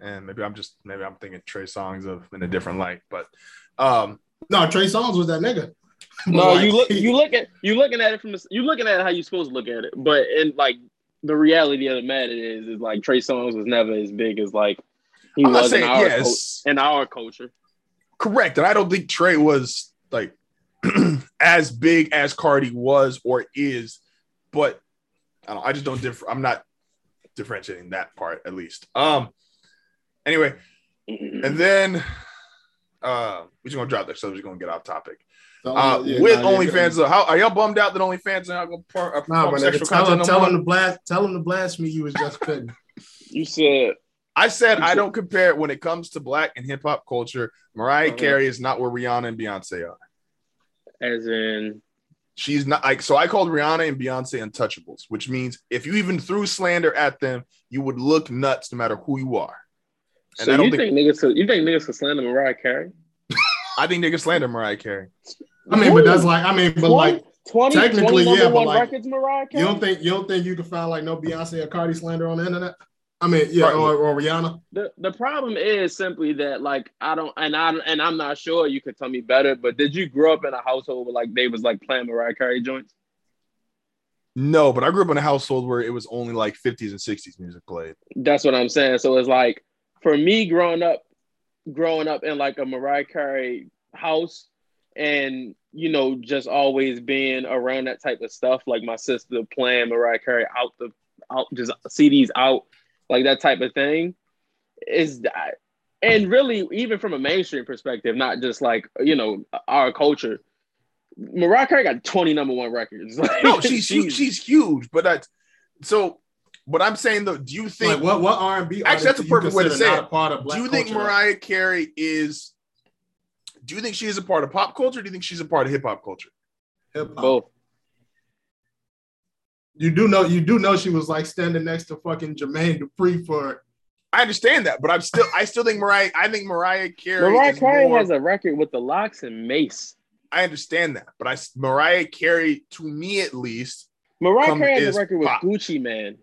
And maybe I'm just maybe I'm thinking Trey Songz of in a different light. But um No, Trey Songz was that nigga. <laughs> No, like, you look you look at you looking at it from the, you looking at how you supposed to look at it. But in like the reality of the matter is is like Trey Songz was never as big as like he I'm not was in our yes. cul- in our culture. correct. And I don't think Trey was like <clears throat> as big as Cardi was or is, but I, don't, I just don't differ. I'm not differentiating that part at least. Um. Anyway, and then uh, we're just gonna drop that, so we're just gonna get off topic. Uh, yeah, with nah, yeah, OnlyFans, though, how are y'all bummed out that OnlyFans are not gonna pour, uh, Nah, pump but sexual nigga, tell him, no tell more? him to blast, tell him to blast me. You was just kidding. You said I said I said- don't compare when it comes to black and hip hop culture. Mariah Uh-huh. Carey is not where Rihanna and Beyonce are. As in She's not like so. I called Rihanna and Beyonce untouchables, which means if you even threw slander at them, you would look nuts no matter who you are. And so I don't you think, think, niggas could, you think niggas could slander Mariah Carey? <laughs> I think niggas slander Mariah Carey. I mean, but that's like I mean, but 20, like 20, technically, 20 yeah, but like, records Mariah Carey. you don't think you don't think you can find like no Beyonce or Cardi slander on the internet? I mean, yeah, or, or Rihanna. the the problem is simply that like I don't and I and I'm not sure you could tell me better, but did you grow up in a household where like they was like playing Mariah Carey joints? No, but I grew up in a household where it was only like 50s and 60s music played. That's what I'm saying. So it's like for me growing up, growing up in like a Mariah Carey house, and you know, just always being around that type of stuff, like my sister playing Mariah Carey out the out just CDs out, like that type of thing, is that and really even from a mainstream perspective, not just like you know our culture. Mariah Carey got 20 number one records. <laughs> No, she's she's, she's huge, but that's so. But I'm saying though, do you think Like what what R and B? Actually, that's a perfect way to say it. Part of do you think culture. Mariah Carey is? Do you think she is a part of pop culture? Or do you think she's a part of hip hop culture? Hip-hop. both. You do know you do know she was like standing next to fucking Jermaine Dupri for I understand that, but I'm still I still think Mariah. I think Mariah Carey. Mariah Carey more- has a record with the LOX and Mase. I understand that, but I Mariah Carey, to me at least, Mariah Come Carey has a record with pop. Gucci Mane.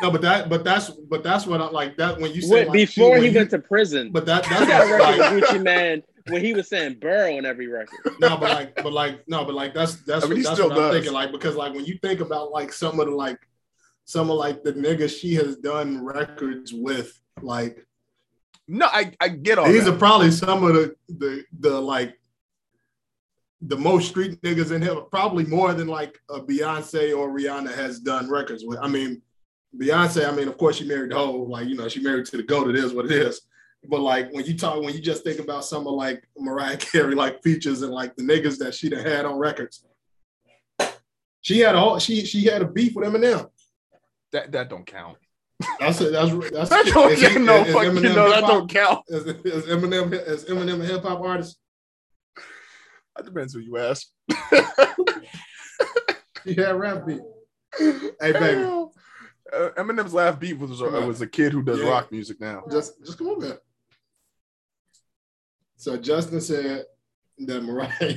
no, but that but that's but that's what I like that when you say When- like, before she- he when went you- to prison. but that he that's got a what, record like, with Gucci Mane <laughs> when he was saying Burrow on every record. no, but like, but like, no, but like that's that's I mean, what, he that's still what I'm thinking. Like, because like when you think about like some of the like some of like the niggas she has done records with, like no, I I get all these that. are probably some of the the the like the most street niggas in here, probably more than like a Beyonce or Rihanna has done records with. I mean, Beyonce, I mean, of course she married the whole, like, you know, she married to the goat, it is what it is. But like when you talk, when you just think about some of like Mariah <laughs> Carey like features and like the niggas that she done had on records, she had a she she had a beef with Eminem. that that don't count. That's a, that's that's That <laughs> don't is count. No, is fuck you know that don't count. Is, is Eminem is Eminem a hip hop artist? That depends who you ask. <laughs> Had rap beat. Hey baby, Uh, Eminem's last beat was on. was a kid who does Yeah. rock music now. just just come on, man. So Justin said that Mariah.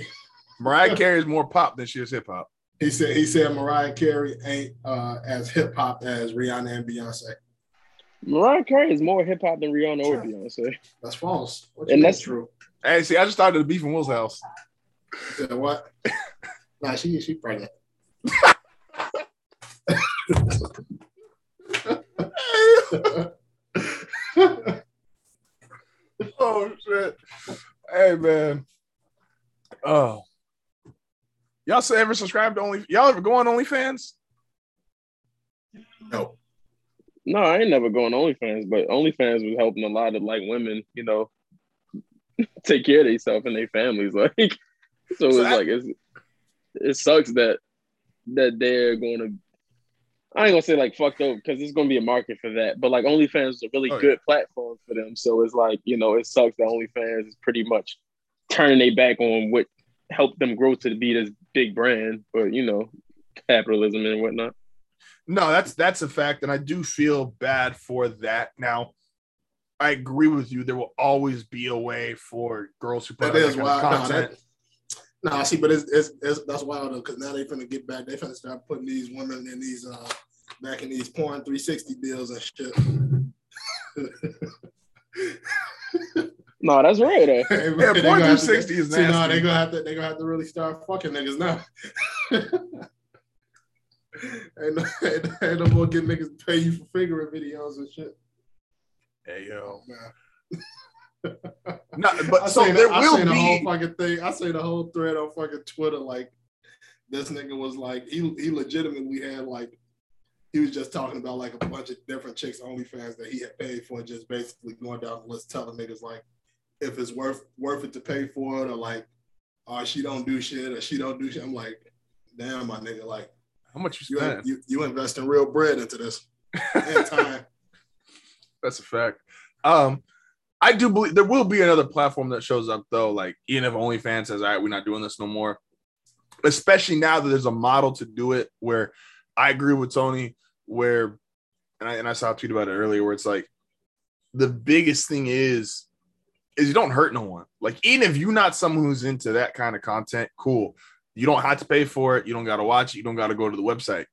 Mariah Carey is more pop than she is hip hop. <laughs> He said he said Mariah Carey ain't uh, as hip hop as Rihanna and Beyonce. Mariah Carey is more hip hop than Rihanna or Beyonce. That's false. What And that's- true. Hey, see, I just started the beef in Will's house. You said what? <laughs> nah, she she pregnant. <laughs> oh shit. Hey man. Oh. Y'all say ever subscribe to Only y'all ever go on OnlyFans? no. No, I ain't never going OnlyFans, but OnlyFans was helping a lot of like women, you know, <laughs> take care of themselves and their families. <laughs> Like, so it's that- like it's it sucks that that they're going to. I ain't gonna say like fucked up because there's gonna be a market for that, but like OnlyFans is a really Oh, yeah. good platform for them. So it's like you know it sucks that OnlyFans is pretty much turning their back on what helped them grow to be this big brand, but you know capitalism and whatnot. No, that's that's a fact, and I do feel bad for that. Now, I agree with you. There will always be a way for girls who put That out is that kind of wild. Nah, content. that- Nah, see, but it's, it's, it's that's wild though, because now they're finna get back. They finna start putting these women in these uh back in these porn 360 deals and shit. <laughs> No, that's right. Though. <laughs> Hey, Yeah, they porn gonna have to- 360 is See, no, nasty. they gonna have to they gonna have to really start fucking niggas now. <laughs> ain't, no, ain't, ain't no more getting niggas to pay you for figuring videos and shit. Hey yo, Nah. No, but I so there I will seen the whole be. fucking thing. I say the whole thread on fucking Twitter. Like this nigga was like he he legitimately had like he was just talking about like a bunch of different chicks OnlyFans that he had paid for, just basically going down the list telling niggas like if it's worth worth it to pay for it or like oh she don't do shit or she don't do shit. I'm like, damn my nigga, like How much you you spend? you, you invest in real bread into this <laughs> and time. That's a fact. Um, I do believe there will be another platform that shows up though. Like even if OnlyFans says, "All right, we're not doing this no more," especially now that there's a model to do it. Where I agree with Tony, where and I and I saw a tweet about it earlier, where it's like the biggest thing is is you don't hurt no one. Like even if you're not someone who's into that kind of content, cool. You don't have to pay for it. You don't got to watch it. You don't got to go to the website.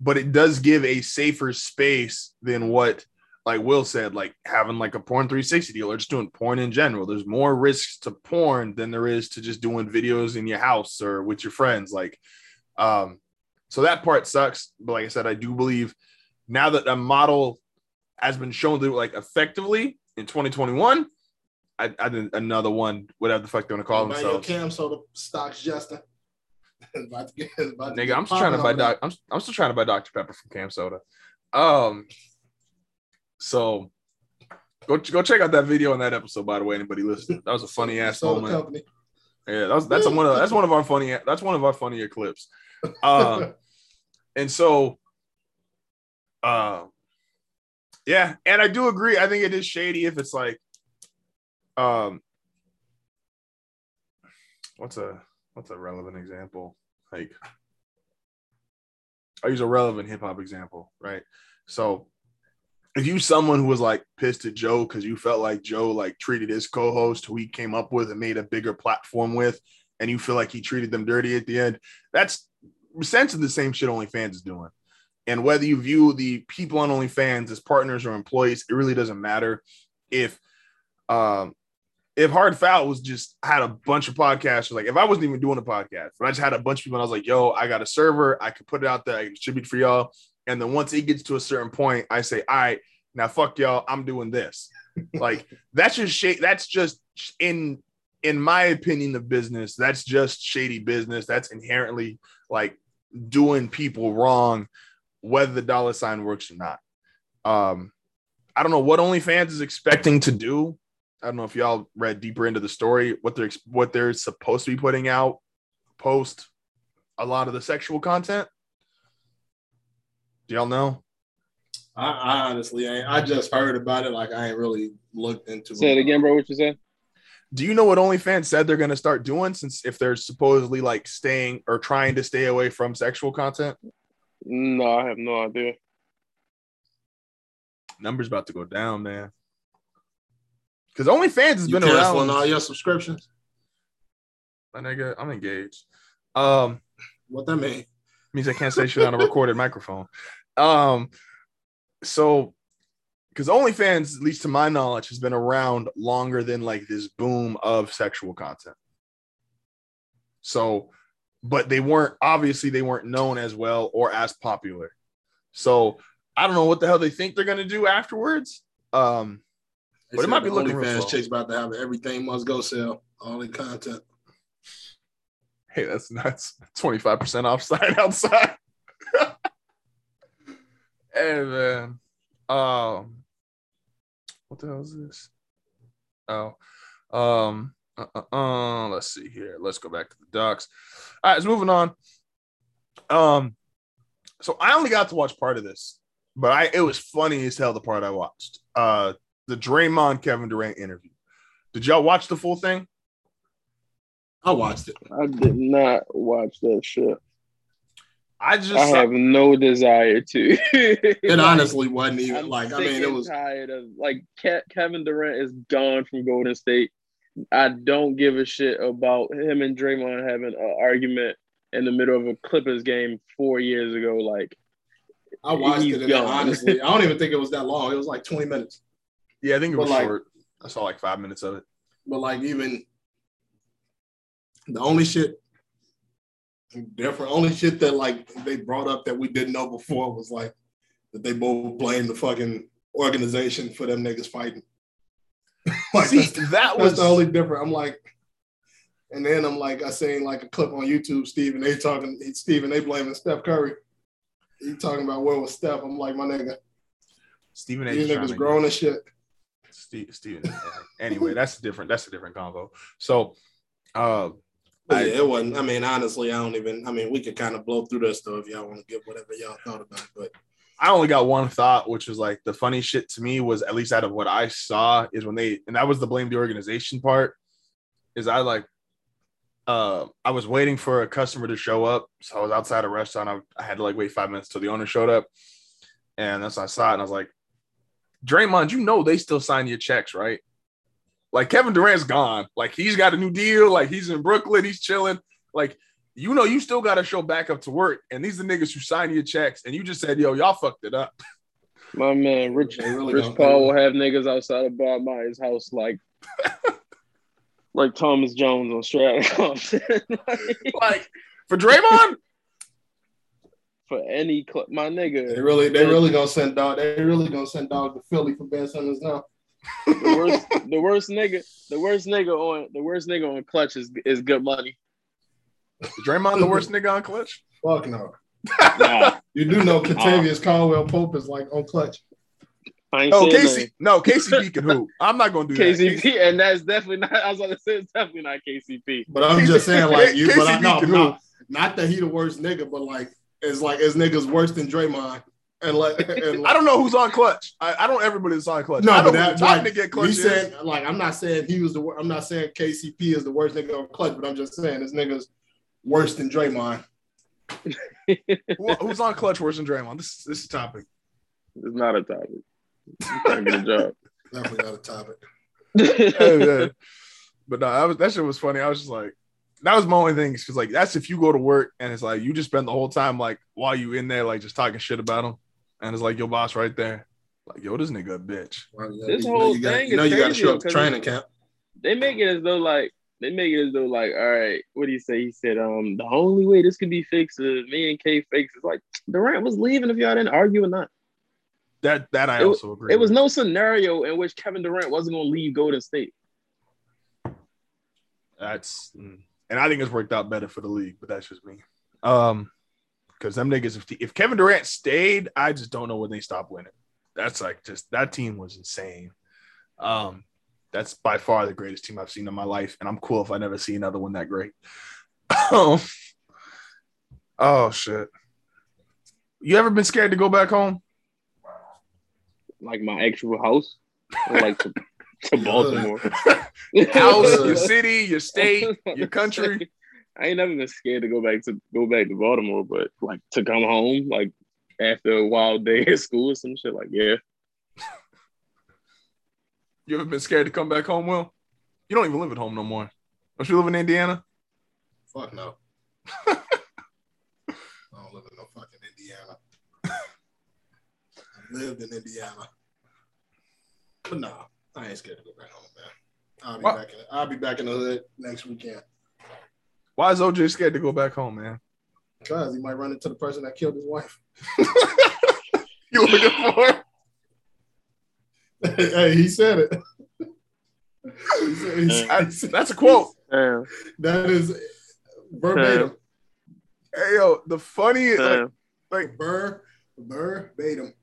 But it does give a safer space than what like Will said, like having like a porn 360 deal or just doing porn in general. There's more risks to porn than there is to just doing videos in your house or with your friends. Like, um, so that part sucks. But like I said, I do believe now that a model has been shown to like effectively in 2021, I, I did another one, whatever the fuck they want to call your themselves. Cam Soda stocks, Justin. It's <laughs> about to get- it's about to Nigga, I'm still trying to buy doc. I'm, I'm still trying to buy Dr Pepper from Cam Soda. Um, so go go check out that video on that episode. By the way, anybody listening, that was a funny ass moment. company. Yeah, that's that's one of that's one of our funny that's one of our funnier clips. Uh, <laughs> and so, uh, yeah, and I do agree. I think it is shady if it's like, um, what's a what's a relevant example? Like, I use a relevant hip hop example, right? So, if you someone who was like pissed at Joe because you felt like Joe like treated his co-host who he came up with and made a bigger platform with, and you feel like he treated them dirty at the end, that's essentially the same shit OnlyFans is doing. And whether you view the people on OnlyFans as partners or employees, it really doesn't matter. If um if Hard Foul was just had a bunch of podcasts, like if I wasn't even doing a podcast, but I just had a bunch of people and I was like, yo, I got a server, I could put it out there, I can distribute for y'all. And then once it gets to a certain point, I say, all right, now fuck y'all, I'm doing this. <laughs> like that's just shady. That's just in in my opinion of business, that's just shady business. That's inherently like doing people wrong, whether the dollar sign works or not. Um, I don't know what OnlyFans is expecting to do. I don't know if y'all read deeper into the story, what they're what they're supposed to be putting out post a lot of the sexual content. Do y'all know? I, I honestly ain't. I just heard about it. Like I ain't really looked into Say it again, bro. What you said? Do you know what OnlyFans said they're going to start doing since if they're supposedly like staying or trying to stay away from sexual content? No, I have no idea. Numbers about to go down, man. Because OnlyFans has You been canceling around. all your subscriptions? My nigga, I'm engaged. Um, What that mean? means I can't say shit on a recorded <laughs> microphone. Um, so because OnlyFans, at least to my knowledge, has been around longer than like this boom of sexual content. So, but they weren't obviously they weren't known as well or as popular. So I don't know what the hell they think they're gonna do afterwards. Um, They But it might be looking slow. chicks about to have everything must go sell all the content. hey, that's nuts. 25% off site <laughs> outside. Hey man. Um what the hell is this? Oh, um, uh, uh, uh, let's see here. Let's go back to the docs. All right, so moving on. Um, so I only got to watch part of this, but I it was funny as hell the part I watched. Uh, the Draymond Kevin Durant interview. Did y'all watch the full thing? I watched it. I did not watch that shit. I just I have no desire to. It <laughs> honestly wasn't even I'm like I mean it was tired of like Ke- Kevin Durant is gone from Golden State. I don't give a shit about him and Draymond having an argument in the middle of a Clippers game four years ago. Like I watched it and gone. honestly I don't even think it was that long. It was like 20 minutes. Yeah, I think it But, was like- short. I saw like five minutes of it. But like even the only shit different, only shit that like they brought up that we didn't know before was like that they both blame the fucking organization for them niggas fighting. <laughs> like See, that's, that that's was the only different. I'm like, and then I'm like, I seen like a clip on YouTube, Steve, and they talking, Steve, and they blaming Steph Curry. He talking about where was Steph? I'm like, my nigga, Stephen A. these niggas grown as shit. Steve, Steven. anyway, that's a different. That's a different convo. So, uh, I- yeah, it wasn't. I mean, honestly, I don't even. I mean, we could kind of blow through this stuff if y'all want to give whatever y'all thought about. it. But I only got one thought, which was like the funny shit to me was at least out of what I saw is when they and that was the blame the organization part. Is I like, uh, I was waiting for a customer to show up, so I was outside a restaurant. I, I had to like wait five minutes till the owner showed up, and that's when I saw it, and I was like, Draymond, you know they still sign your checks, right? Like Kevin Durant's gone. Like he's got a new deal. Like he's in Brooklyn. He's chilling. Like you know you still got to show back up to work. And these are the niggas who sign your checks. And you just said, yo, y'all fucked it up. my man, Rich really Rich don't- Paul will have niggas outside of Bob Myers' house like <laughs> like Thomas Jones on Stratton. <laughs> Like for Draymond, <laughs> for any club. My nigga. They really, they really gonna send dog. They really gonna send dog to Philly for Ben Simmons now. The worst, the worst nigga, the worst nigga on the worst nigga on clutch is is good money. Draymond the worst nigga on clutch? Fuck no. Nah, <laughs> You do know Kentavious Caldwell Pope is like on clutch. I ain't Oh, saying KC. No, KCP can hoop. I'm not gonna do nothing. that. KCP, and that's definitely not. I was gonna say it's definitely not KCP. But I'm just saying, like you, but I KCP know can not, not that he the worst nigga, but like it's like his niggas worse than Draymond. And like, <laughs> and like I don't know who's on clutch. I, I don't everybody that's on clutch. No, I know but who that the top like, nigga at clutch we is. said like I'm not saying he was the wor- I'm not saying KCP is the worst nigga on clutch, but I'm just saying this nigga's worse than Draymond. <laughs> Who- who's on clutch worse than Draymond? This this is topic. It's not a topic. You can't get a job. <laughs> Definitely not a topic. Hey, yeah. But no, that was that shit was funny. I was just like, that was my only thing because like that's if you go to work and it's like you just spend the whole time like while you in there like just talking shit about him, and it's like your boss right there, like yo this nigga a bitch. This you whole know you got, thing you know is you got to crazy show up to training camp. they make it as though like they make it as though like all right what do you say he said um the only way this could be fixed is me and K fix it's like Durant was leaving if y'all didn't argue or not That that I It- also agree. it was no scenario in which Kevin Durant wasn't going to leave Golden State That's mm. and I think it's worked out better for the league, but that's just me. Um, because them niggas, if, if Kevin Durant stayed, I just don't know when they stop winning. That's like just that team was insane. Um, that's by far the greatest team I've seen in my life, and I'm cool if I never see another one that great. Um, oh shit! You ever been scared to go back home? like my actual house like to, to <laughs> Baltimore <laughs> House, your <laughs> city, your state, your country. I ain't never been scared to go back to go back to Baltimore, but like to come home, like after a wild day at school or some shit, like yeah. <laughs> You ever been scared to come back home? Will you don't even live at home no more? Don't you live in Indiana? Fuck no. <laughs> I don't live in no fucking Indiana. I lived in Indiana. But nah, I ain't scared to go back home, man. I'll be What? back in I'll be back in the hood next weekend. Why is OJ scared to go back home, man? Because he might run into the person that killed his wife. <laughs> <laughs> You looking for? hey, he said it. He said- he said- That's, that's a quote. Yeah, that is verbatim. Hey yo, the funny like, yeah. like Ver, verbatim.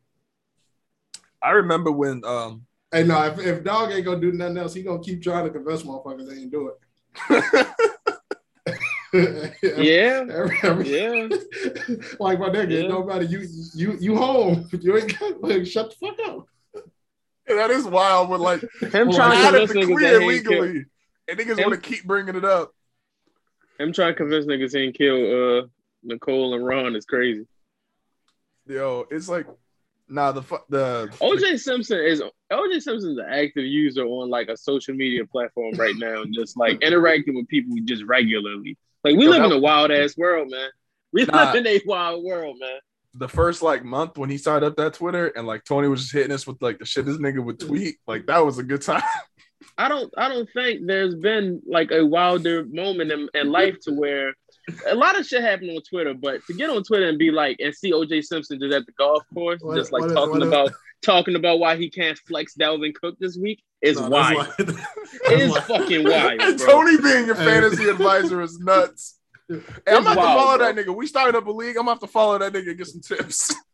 I remember when um Hey, no, if, if dog ain't gonna do nothing else, he gonna keep trying to convince motherfuckers they ain't do it. <laughs> yeah, <laughs> Every- every- yeah. <laughs> like my nigga, Yeah. it. You you you home. <laughs> You ain't got like, shut the fuck up. that is wild when like Him Well, trying to out of convince the niggas clear that he ain't kill, legally, and niggas want to keep bringing it up. him trying to convince niggas he ain't kill uh Nicole and Ron is crazy. Yo, it's like nah the fu- the OJ Simpson is OJ Simpson's an active user on like a social media platform right now, just like interacting with people just regularly. Like we Yo, live in a wild ass world, man. We Nah. live in a wild world, man. the first like month when he signed up that Twitter and like Tony was just hitting us with like the shit this nigga would tweet. Like that was a good time. <laughs> I don't I don't think there's been like a wilder moment in, in life to where a lot of shit happened on Twitter, but to get on Twitter and be like and see OJ Simpson just at the golf course, What- just like what- talking what- about talking about why he can't flex Dalvin Cook this week is No, that's wild. like- <laughs> that's is like- fucking wild, bro. Tony being your fantasy advisor is nuts. Hey, I'm It's about to follow bro. that nigga. We started up a league. I'm gonna have to follow that nigga and get some tips. <laughs>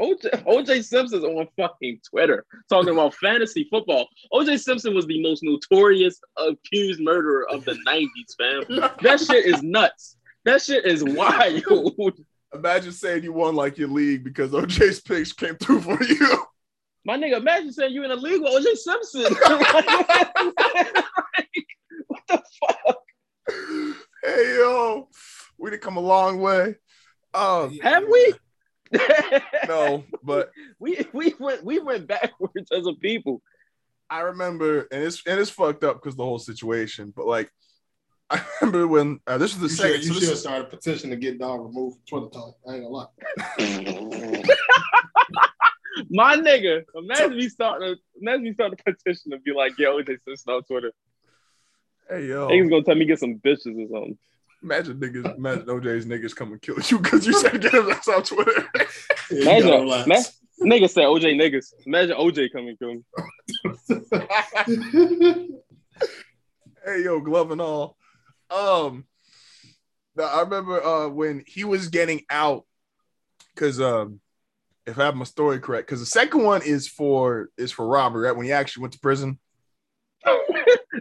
OJ, OJ Simpson's on fucking Twitter talking about fantasy football. OJ Simpson was the most notorious accused murderer of the 90s, fam. <laughs> That shit is nuts. That shit is wild. Imagine saying you won like your league because OJ's picks came through for you. My nigga, imagine saying you in a league with OJ Simpson. <laughs> <laughs> <laughs> what the fuck? hey yo, we done come a long way. Um, Have we? no, but we we went we went backwards as a people. I remember, and it's and it's fucked up because the whole situation. But like, I remember when uh, this was the You second. should, you this should is- start a petition to get dog removed from Twitter. Tone. I ain't gonna lie. My nigga, imagine me starting a imagine me starting a petition to be like, yo, OJ Simpson on Twitter. hey yo, Niggas gonna tell me get some bitches or something. Imagine niggas, imagine OJ's niggas come and kill you because you said get his ass off Twitter. Imagine, gotta ma- niggas say OJ niggas. Imagine OJ coming to me. <laughs> hey yo, glove and all. Um, no, I remember uh when he was getting out, because um, if I have my story correct, because the second one is for is for robbery, right? When he actually went to prison. <laughs>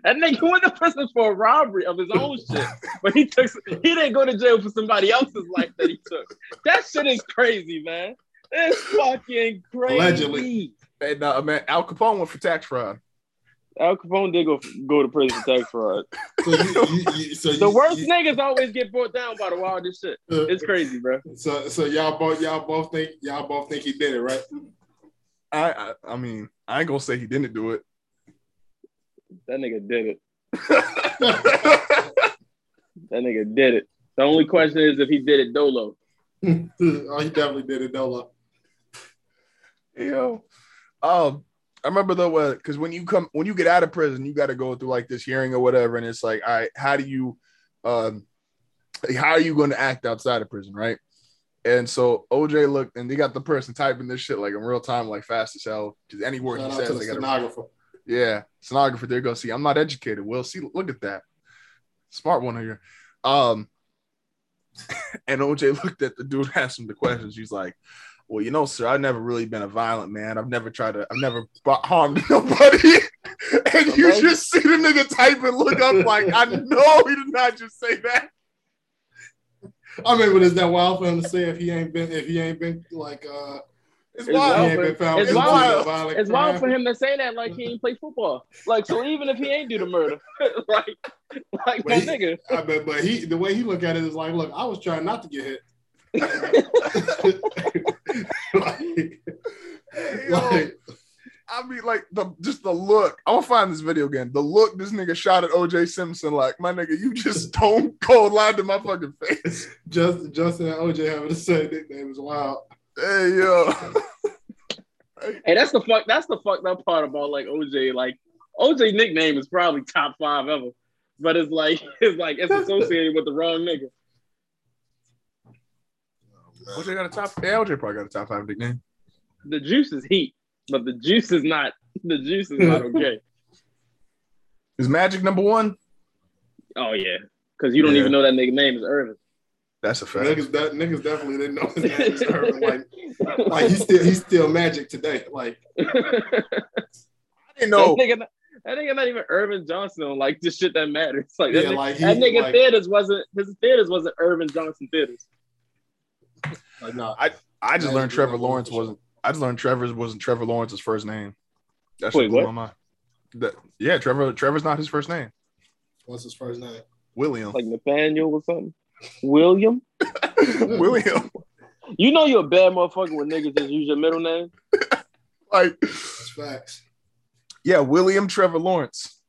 that nigga went to prison for a robbery of his own shit, but he took he didn't go to jail for somebody else's life that he took. That shit is crazy, man. It's fucking crazy. Allegedly. And uh, man, Al Capone went for tax fraud. Al Capone did go go to prison for tax fraud. So you, you, you, <laughs> so The worst you- niggas always get brought down by the wildest shit. It's crazy, bro. So so y'all both y'all both think y'all both think he did it, right? I, I I mean, I ain't gonna say he didn't do it. That nigga did it. <laughs> That nigga did it. The only question is if he did it dolo. <laughs> oh, he definitely did it, Dolo. Yo, um, I remember though, because when you come when you get out of prison, you got to go through like this hearing or whatever, and it's like, all right, how do you, um, how are you going to act outside of prison, right? And so OJ looked, and they got the person typing this shit like in real time, like fast as hell. Because any word Shout he says, the they got to stenographer. yeah, stenographer. There go. See, I'm not educated. Well, see, look at that, smart one here. Um, <laughs> and OJ looked at the dude, <laughs> asked him the questions. He's like, "Well, you know, sir, I've never really been a violent man. I've never tried to. I've never harmed <laughs> nobody." <laughs> and you Amazing. just see the nigga type and look up like, "I know he did not just say that." I mean, but is that wild for him to say if he ain't been if he ain't been like uh It's It's wild. wild. ain't It's guilty wild. It's wild for him to say that like he ain't play football. Like so, even if he ain't do the murder, <laughs> like like my But he- nigga, I bet, but he the way he look at it is like, look, I was trying not to get hit. <laughs> like, Hey, like, I mean, like the just the look. I'm gonna find this video again. The look this nigga shot at OJ Simpson, like my nigga, you just <laughs> stone cold lied to my fucking face. just Justin and OJ having the same nickname is wild. Hey yo, hey, that's the fuck. That's the fucked up part about like OJ. Like OJ nickname is probably top five ever, but it's like <laughs> it's like it's associated with the wrong nigga. OJ got a top. Yeah, OJ probably got a top five nickname. The juice is heat, but the juice is not. The juice is not okay. <laughs> Is Magic number one? Oh yeah, because you don't Yeah. even know that nigga name is Earvin. That's a fact. Niggas, that, niggas definitely didn't know his name was Earvin. <laughs> Like, like he's still he's still magic today. Like, I didn't That know. nigga, not- that nigga not even Earvin Johnson on like the shit that matters. Like that, Yeah, nigga, like he- that nigga like- theaters wasn't his theaters wasn't Earvin Johnson theaters. Like nah. I just learned Trevor Lawrence wasn't. I just learned Trevor's wasn't Trevor Lawrence's first name. That Wait, blew what? my mind. That, yeah, Trevor. Trevor's not his first name. What's his first name? William. Like Nathaniel or something. William. <laughs> William. You know you're a bad motherfucker when niggas just use your middle name. <laughs> Like, That's facts. yeah, William Trevor Lawrence.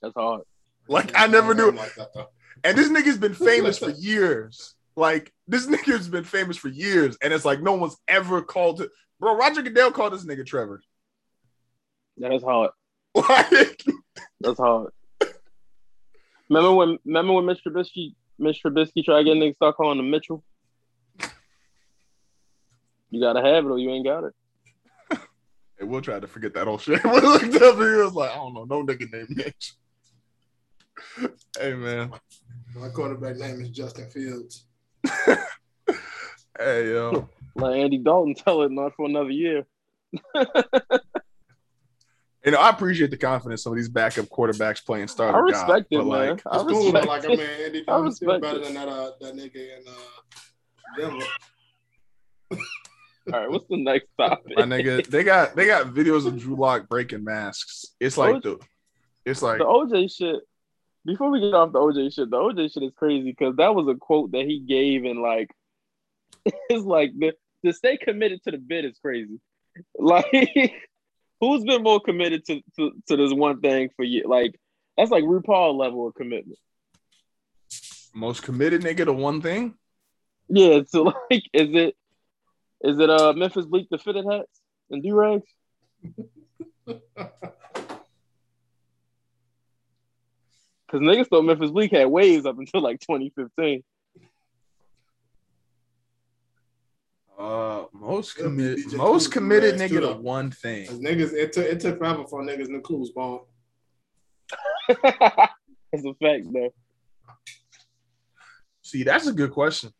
That's hard. Like, I never knew. Like that. And this nigga's been <laughs> famous for years. Like this nigga's been famous for years, and it's like no one's ever called it. Bro, Roger Goodell called this nigga Trevor. That's hard. Like, <laughs> That's hard. remember when remember when Mr. Trubisky Mr. Trubisky tried getting niggas start calling him Mitchell? You gotta have it or you ain't got it. and we'll try to forget that old shit. <laughs> we looked up and he was like, I don't know, no nigga named Mitch. hey man, My quarterback name is Justin Fields. <laughs> hey yo, Like Andy Dalton tell it not for another year. <laughs> you know I appreciate the confidence some of these backup quarterbacks playing starter. I respect God, it, man. Like, I It's cool, respect though. Like, I mean, Andy Dalton's still better it. than that, uh, that nigga in uh, Denver. All right, what's the next topic? my nigga, they got they got videos of Drew Lock breaking masks. It's like the, it's like the OJ shit. Before we get off the OJ shit, the OJ shit is crazy because that was a quote that he gave and like <laughs> it's like the to stay committed to the bit is crazy. <laughs> Like who's been more committed to, to, to this one thing for you? Like that's like RuPaul level of commitment. most committed nigga to one thing. Yeah, so <laughs> like is it is it uh Memphis Bleek the fitted hats and do rags? Because niggas thought Memphis Bleek had waves up until like 2015. Uh, most committed, DJ most committed nigga to one thing. niggas, it took it took forever for niggas in the cools ball. That's a fact, though. See, that's a good question.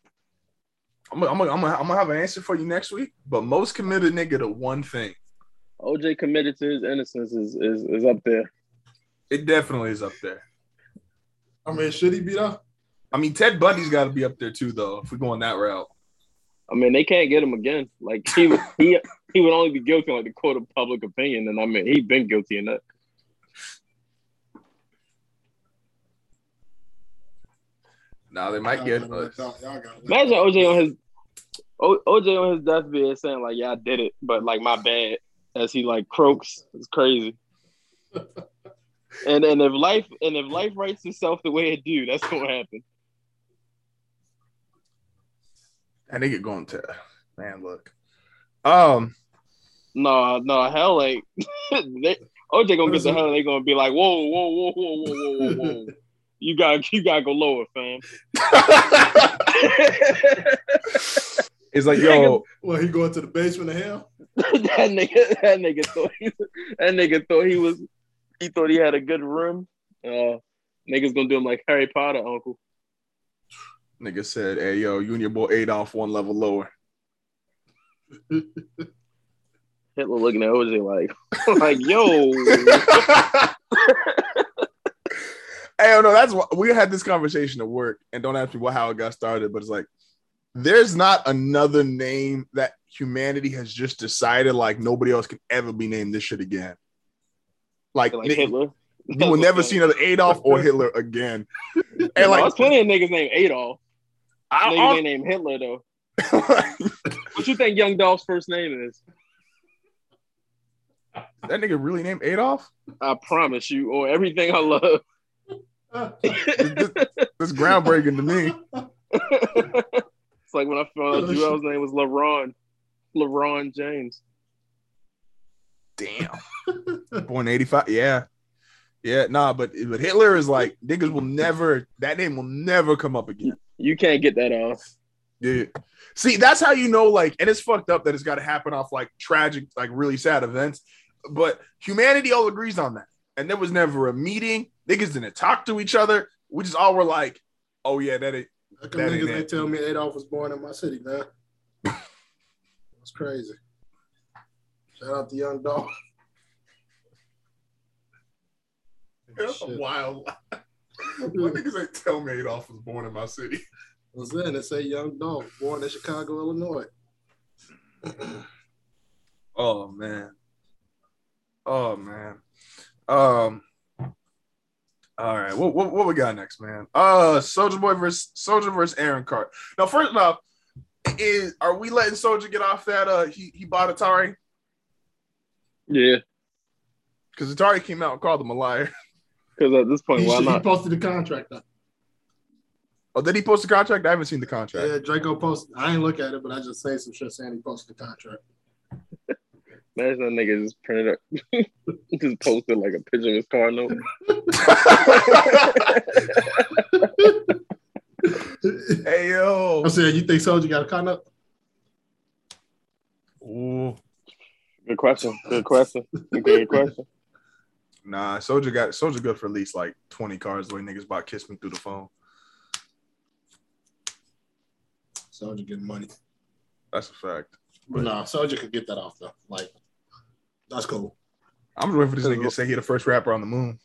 I'm gonna, I'm gonna, I'm gonna, I'm gonna have an answer for you next week. But most committed nigga to one thing. OJ committed to his innocence is is, is up there. It definitely is up there. I mean, should he be though? I mean, Ted Bundy's got to be up there too, though. If we're going that route. I mean, they can't get him again. Like he would- he <laughs> he would only be guilty in like the court of public opinion, and I mean he's been guilty in that. Now they might get gotta let us. gotta Imagine OJ on his o, OJ on his deathbed saying like, "Yeah, I did it," but like my bad, as he like croaks. It's crazy. <laughs> and and if life and if life writes itself the way it do, that's gonna happen. And they get going to man. Look, um, No, no, hell ain't. <laughs> they, OJ gonna get the hell. They gonna be like, "Whoa, whoa, whoa, whoa, whoa, whoa, whoa, whoa." <laughs> You gotta you gotta go lower, fam. <laughs> it's like yo, Well, he going to the basement of hell. that nigga, that nigga thought he, that nigga thought he was, he thought he had a good room. Uh, niggas gonna do him like Harry Potter, uncle. nigga said, "Hey yo, you and your boy Adolf one level lower." <laughs> Hitler looking at OJ like, <laughs> like yo, <laughs> Hey, no, that's what we had this conversation at work, and don't ask me what how it got started, but it's like there's not another name that humanity has just decided like nobody else can ever be named this shit again. Like, like Hitler. you will <laughs> never see another Adolf or Hitler again. <laughs> And like, there's plenty of niggas named Adolf. I, Niggas ain't named Hitler though. <laughs> What you think Young Dolph's first name is? that nigga really named Adolf. I promise you, or everything I love. This, this groundbreaking to me. it's like when I found out Joel's name was LeBron. LeBron James. Damn. <laughs> Born eighty five. Yeah, yeah. Nah, but but Hitler is like niggas will never. That name will never come up again. You can't get that off. Yeah. See, that's how you know, like, and it's fucked up that it's got to happen off like tragic, like really sad events. But humanity all agrees on that. And there was never a meeting. Niggas didn't talk to each other. We just all were like, oh, yeah, that ain't. How That niggas ain't it. tell me Adolf was born in my city, man? <laughs> That's crazy. Shout out to Young Dolph. That's <laughs> a wild. <laughs> What niggas ain't tell me Adolf was born in my city? <laughs> Was in it say Young Dolph, born in Chicago, Illinois. <clears throat> Oh, man. Oh, man. Um, all right, what, what what we got next, man? Uh, Soulja Boy versus Soulja versus Aaron Carter. Now, first off, is are we letting Soulja get off that? Uh, he he bought Atari Yeah, because Atari came out and called him a liar. <laughs> because at this point, He, why should- he posted the contract up. Oh, did he post the contract? I haven't seen the contract. Yeah, Draco posted. I ain't look at it, but I just say some shit saying he posted the contract. <laughs> Imagine that nigga just printed up, <laughs> just posted like a picture of his car note. hey yo. I said, you think Soulja got a contract? Ooh. Good question. Good question. Good question. <laughs> Nah, Soulja got Soulja good for at least like 20 cars the way niggas bought Kiss Me through the phone. Soulja getting money. That's a fact. But no, Soulja could get that off though. Like, that's cool. I'm just waiting for this nigga to say he the first rapper on the moon.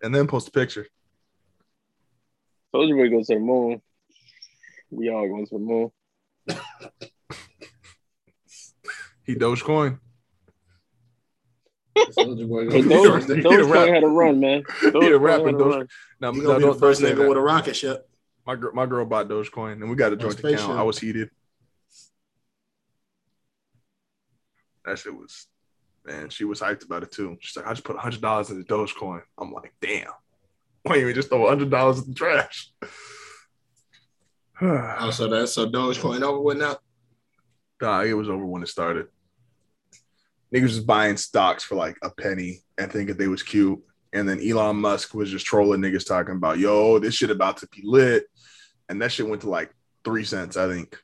And then post a picture. Soulja Boy goes to the moon. We all going to the moon. <laughs> He Dogecoin. Soulja Boy Hey, those first nigga- he the those <laughs> rap. had a run, man. Those He the had rapper, a those- run. Now, He no, gonna be don't, the first nigga with a rocket ship. My girl, my girl bought Dogecoin, and we got a joint spaceship. account. I was heated. That shit was, man. She was hyped about it too. She's like, I just put hundred dollars in the Dogecoin. I'm like, damn. <laughs> Why you just throw hundred dollars in the trash? <sighs> Oh, so that's so Dogecoin over with now. Nah, it was over when it started. Niggas was buying stocks for like a penny and thinking they was cute. and then Elon Musk was just trolling niggas talking about, yo, this shit about to be lit. And that shit went to like three cents, I think.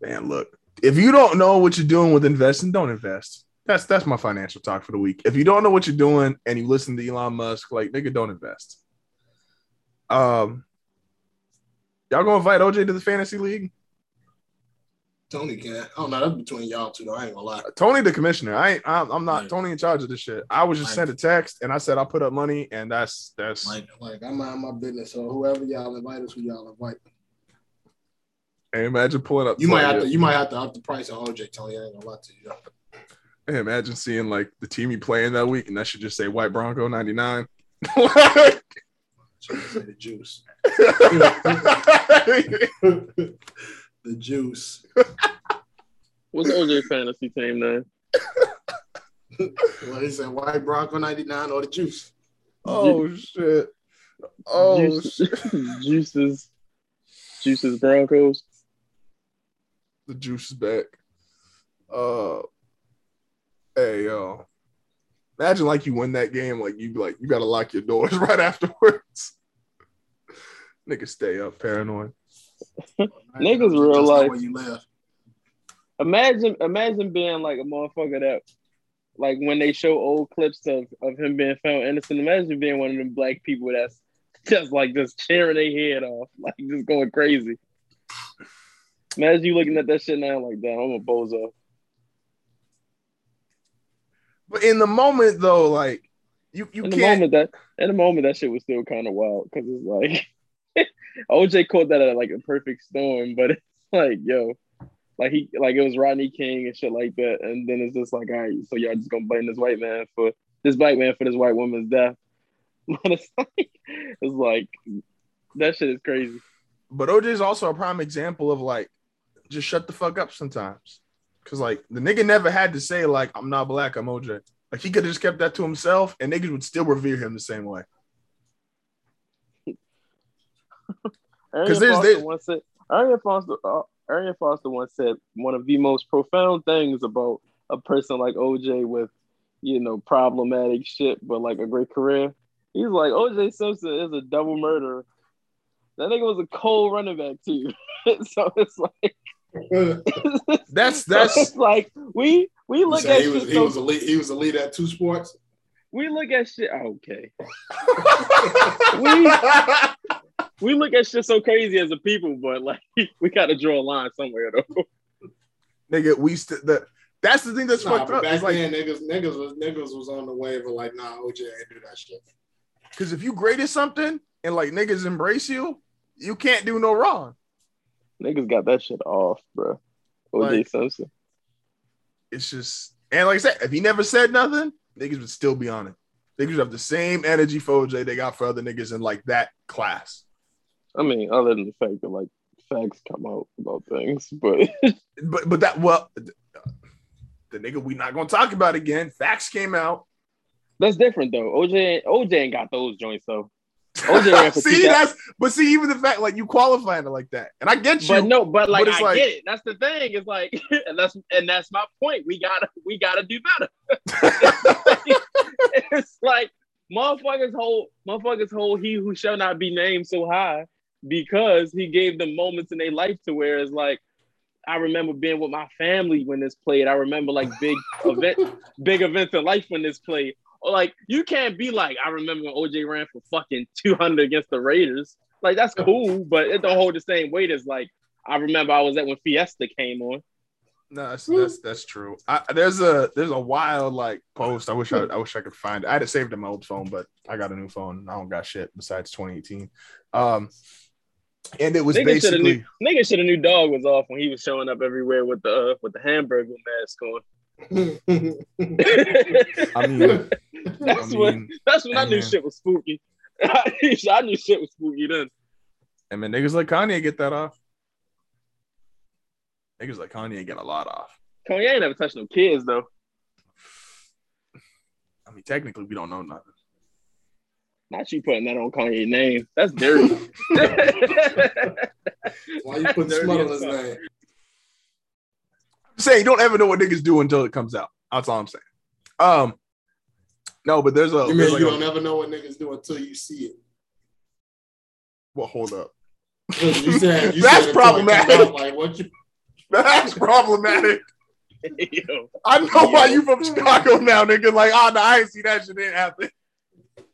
Man, look, if you don't know what you're doing with investing, don't invest. That's that's my financial talk for the week. If you don't know what you're doing and you listen to Elon Musk, like nigga, don't invest. Um, y'all gonna invite OJ to the fantasy league? Tony can. I don't know. That's between y'all two, though. I ain't gonna lie. Tony, the commissioner. I ain't. I'm, I'm not Right. Tony in charge of this shit. I was just Right. sent a text and I said I'll put up money, and that's that's. Like, like I mind my business. So whoever y'all invite us, who y'all invite. Hey, imagine pulling up. You might have to. You might have to up the price on OJ. Tony, I ain't gonna lie to you. Hey, imagine seeing like the team you playing that week, and that should just say White Bronco ninety nine. <laughs> The juice. <laughs> <laughs> the juice. What's OJ fantasy team name? Well, he said white Bronco 99 or the juice. oh shit! Oh Juice- shit! <laughs> Juices, Juices Broncos. The juice is back. Uh, hey yo, imagine like you win that game, like you like you gotta lock your doors <laughs> right afterwards. Nigga, stay up, paranoid. Niggas real know life. Where you live. Imagine, imagine being like a motherfucker that, like when they show old clips of, of him being found innocent. Imagine being one of them black people that's just like just cheering their head off, <laughs> like just going crazy. Imagine you looking at that shit now, like, damn, I'm a bozo. But in the moment though, like you you In the can't. moment that, in the moment that shit was still kind of wild because it's like, <laughs> OJ caught that at like a perfect storm, but it's like, yo, like he like it was Rodney King and shit like that, and then it's just like, all right, so y'all just gonna blame this white man for this black man for this white woman's death. <laughs> But it's like, it's like that shit is crazy. But OJ is also a prime example of like just shut the fuck up sometimes. Cause like the nigga never had to say like I'm not black, I'm OJ. Like he could have just kept that to himself, and niggas would still revere him the same way. <laughs> Arian there's- Foster there's- once said, Arian Foster, uh, Arian Foster once said one of the most profound things about a person like OJ with, you know, problematic shit, but like a great career. He's like, OJ Simpson is a double murderer. That nigga was a cold running back too. <laughs> so it's like, <laughs> That's so that's it's like we we look at he was shit. he so- was a lead, he was a lead at two sports. we look at shit. Okay, we we look at shit so crazy as a people, but like <laughs> we got to draw a line somewhere though. nigga. We st- that that's the thing that's Nah, fucked up. back It's like then niggas niggas was niggas was on the wave of like, nah, OJ ain't do that shit. because if you graded something and like niggas embrace you, you can't do no wrong. Niggas got that shit off, bro. OJ Like- Simpson. It's just and like I said, if he never said nothing, niggas would still be on it. Niggas would have the same energy for OJ they got for other niggas in like that class. I mean, other than the fact that like facts come out about things, but <laughs> But but that well, the nigga we not gonna talk about again. Facts came out. that's different though. OJ OJ ain't got those joints though. <laughs> OJ ran for see that's but see even the fact like you qualifying it like that, and I get you. But no, but like But I like- get it. That's the thing. It's like, <laughs> and that's and that's my point. We gotta we gotta do better. it's like motherfuckers hold motherfuckers hold he who shall not be named so high because he gave them moments in their life to where it's like I remember being with my family when this played. I remember like big <laughs> event big events in life when this played. Or like you can't be like, I remember when OJ ran for fucking 200 against the Raiders. Like that's cool, but it don't hold the same weight as like I remember I was at when Fiesta came on. No, that's that's, that's true. I, there's a there's a wild like post. I wish I I wish I could find it. I had it saved in my old phone, but I got a new phone. I don't got shit besides 2018. Um, and it was Nigga should have basically knew nigga should have knew dog was off when he was showing up everywhere with the uh, with the hamburger mask on. <laughs> I mean, <laughs> that's I when that's when I knew man. shit was spooky. <laughs> I knew shit was spooky then. I mean, niggas like Kanye get that off. Niggas like Kanye get a lot off. Kanye ain't never touched no kids though. I mean, technically, we don't know nothing. Not you putting that on Kanye's name. That's dirty. <laughs> Why you put Dirty smut on his name? I'm saying you don't ever know what niggas do until it comes out. That's all I'm saying. Um, No, but there's a. You mean like you a- don't never know what niggas do until you see it? well, hold up. You said, you <laughs> That's said until it come problematic. out, Like what you? That's problematic. <laughs> Yo, I know why you from Chicago now, nigga. Like, oh no, I ain't see that shit didn't happen. hey,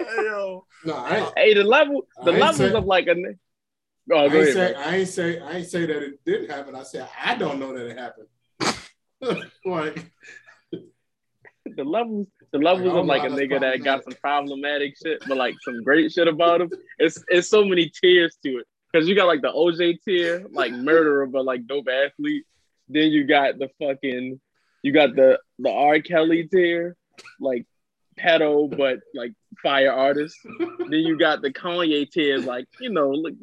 yo. No, I hey, the level, the I levels say- of like a. ni- Oh, I go ain't ahead. say. I ain't say I ain't say that it didn't happen. I said I don't know that it happened. <laughs> like the levels, the levels Like, of like a nigga that got <laughs> some problematic shit, but like some great shit about him. It's it's so many tiers to it because you got like the OJ tier, like murderer, but like dope athlete. Then you got the fucking, you got the the R Kelly tier, like pedo, <laughs> but like fire artist. then you got the Kanye tier, like you know, like,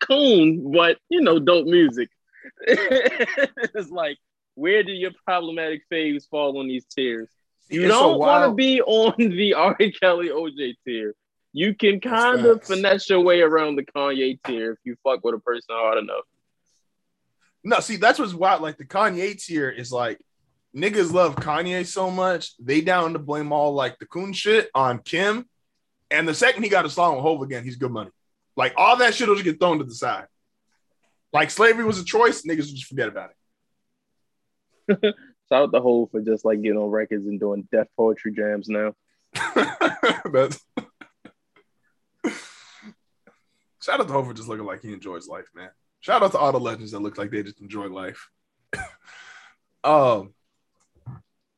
coon, but you know, dope music. <laughs> it's like, where do your problematic faves fall on these tiers? You It's don't want to be on the <laughs> R. Kelly OJ tier. You can kind of finesse your way around the Kanye tier if you fuck with a person hard enough. No, see, that's what's wild. Like the Kanye tier is like niggas love Kanye so much, they down to blame all like the coon shit on Kim. And the second he got a song with Hove again, he's good money. Like all that shit will just get thrown to the side. Like slavery was a choice, niggas just forget about it. <laughs> Shout out the whole for just like getting on records and doing death poetry jams now. <laughs> Shout out to Hove for just looking like he enjoys life, man. Shout out to all the legends that look like they just enjoy life. <laughs> um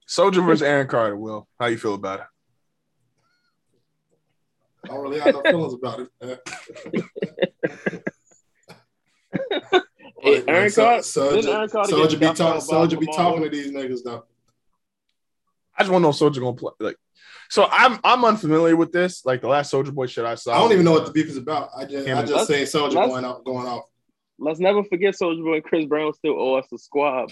Soulja versus Aaron Carter, Will. How you feel about it? I don't really have no feelings about it. man. Hey, Aaron like, so- Carter- Soulja, Aaron Carter Soulja be dumped talking. Soulja be Lamar talking to these niggas though. I just want to know if Soulja gonna play. Like, so I'm I'm unfamiliar with this. Like the last Soulja Boy shit I saw. I don't even know what the uh, beef is about. I just, Him I just say Soulja going out, going off. Let's never forget Soulja Boy and Chris Brown still owe us a squab.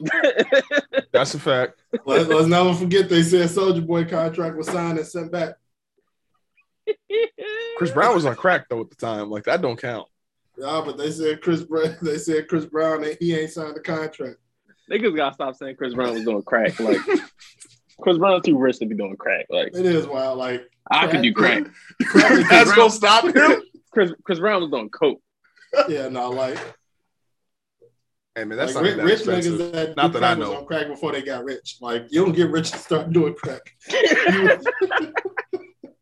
<laughs> That's a fact. Let's, let's never forget they said Soulja Boy contract was signed and sent back. <laughs> Chris Brown was on crack though at the time. Like that don't count. Yeah, but they said Chris Brown. They said Chris Brown. that He ain't signed the contract. Niggas gotta stop saying Chris Brown was doing crack. Like <laughs> Chris Brown too rich to be doing crack. Like It is wild. Like I could do crack. Crack- That's gonna stop him. Chris Chris Brown was doing coke. yeah, no, like, Hey man, that's like not rich, that rich expensive. niggas that Not do that I crack was know. on crack before they got rich. Like you don't get rich and start doing crack. You- <laughs>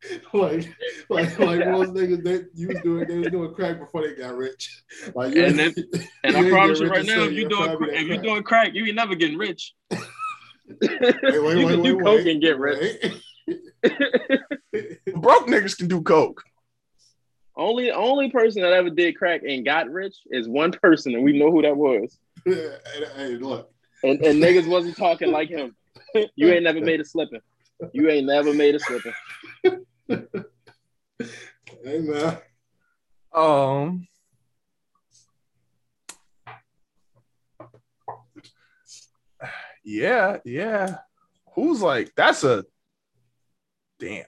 <laughs> like, like, like most niggas, they you was doing, they was doing crack before they got rich. Like, you And ain't- <laughs> then- you And I ain't promise get you rich right and now, say if you you're doing probably cra- that if you crack. doing crack, you ain't never getting rich. Wait, wait, you wait, can do wait, coke wait, and get rich. wait. Broke niggas can do coke. Only only person that ever did crack and got rich is one person, and we know who that was. <laughs> hey, hey, look, And, and niggas wasn't talking like him. <laughs> You ain't never made a slipping. You ain't never made a slipping. <laughs> hey man, Um. Yeah, yeah. Who's like that's a damn.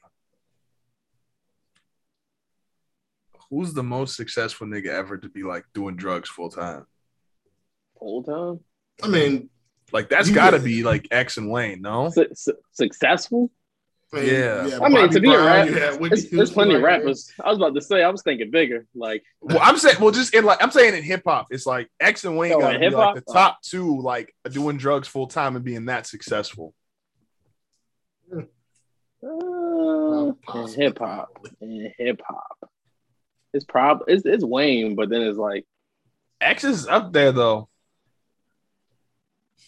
Who's the most successful nigga ever to be like doing drugs full time? Full time. I mean, Like that's got to be like X and Wayne, no? Su- su- successful. I mean, Yeah. I mean, Bobby to be a Brown, rap- you had Whitney There's, there's Houston plenty of right there. rappers. I was about to say, I was thinking bigger. Like, Well, I'm saying, well, just in like I'm saying in hip hop, it's like X and Wayne Oh, got to be like the top two, like doing drugs full time and being that successful. uh, in hip hop, in hip hop, it's prob it's, it's Wayne, but then it's like X is up there though.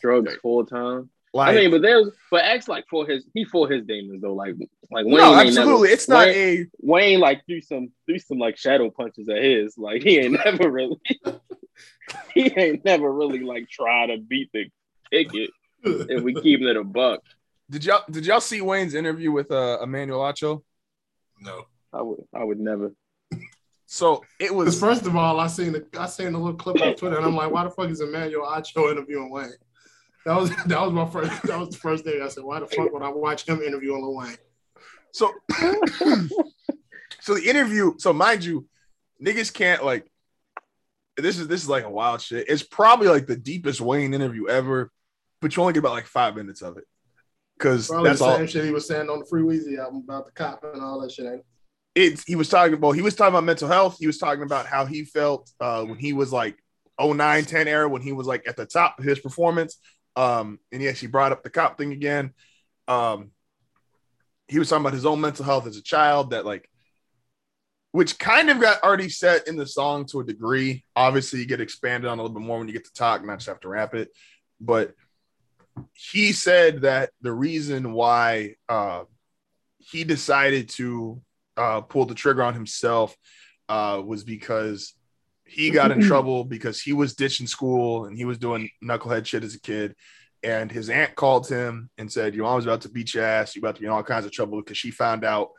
drugs full time. Like, I mean, but there's but X like for his he for his demons though. Like like Wayne no, absolutely, never, it's not Wayne, a Wayne like do some do some like shadow punches at his. Like he ain't <laughs> never really <laughs> he ain't never really like try to beat the ticket if we keeping it a buck. Did y'all did y'all see Wayne's interview with uh, Emmanuel Acho? no. I would I would never. So it was first of all, I seen the I seen a little clip on Twitter, and I'm like, why the fuck is Emmanuel Acho interviewing Wayne? That was <laughs> that was my first that was the first thing I said. Why the fuck would I watch him interviewing Lil Wayne? so so the interview. So mind you, niggas can't like this is this is like a wild shit. It's probably like the deepest Wayne interview ever. but you only get about like five minutes of it because Probably that's the all. same shit he was saying on the Free Weezy album about the cop and all that shit. It's he was talking about he was talking about mental health. He was talking about how he felt uh, when he was like 09, 10 era when he was like at the top of his performance. Um, and he actually brought up the cop thing again. Um, he was talking about his own mental health as a child that like which kind of got already set in the song to a degree. Obviously, you get expanded on a little bit more when you get to talk, not just have to rap it. But he said that the reason why uh, he decided to uh, pull the trigger on himself uh, was because he <laughs> got in trouble because he was ditching school and he was doing knucklehead shit as a kid. And his aunt called him and said, Your mom's about to beat your ass. You're about to be in all kinds of trouble because she found out.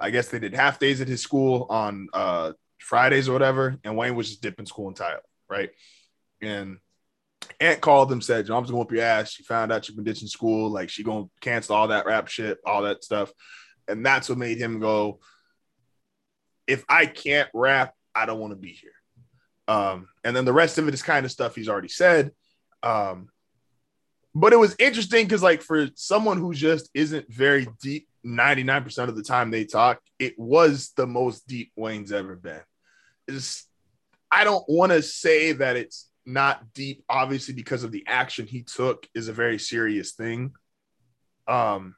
I guess they did half days at his school on uh, Fridays or whatever. And Wayne was just dipping school entirely. Right. And aunt called him, said, Your mom's gonna whoop your ass. She found out you've been ditching school. Like, she gonna cancel all that rap shit, all that stuff. And that's what made him go, If I can't rap, I don't want to be here. Um, and then the rest of it is kind of stuff he's already said. Um, but it was interesting because, like, for someone who just isn't very deep, 99% of the time they talk, it was the most deep Wayne's ever been. It's, I don't want to say that it's not deep, obviously, because of the action he took is a very serious thing. Um,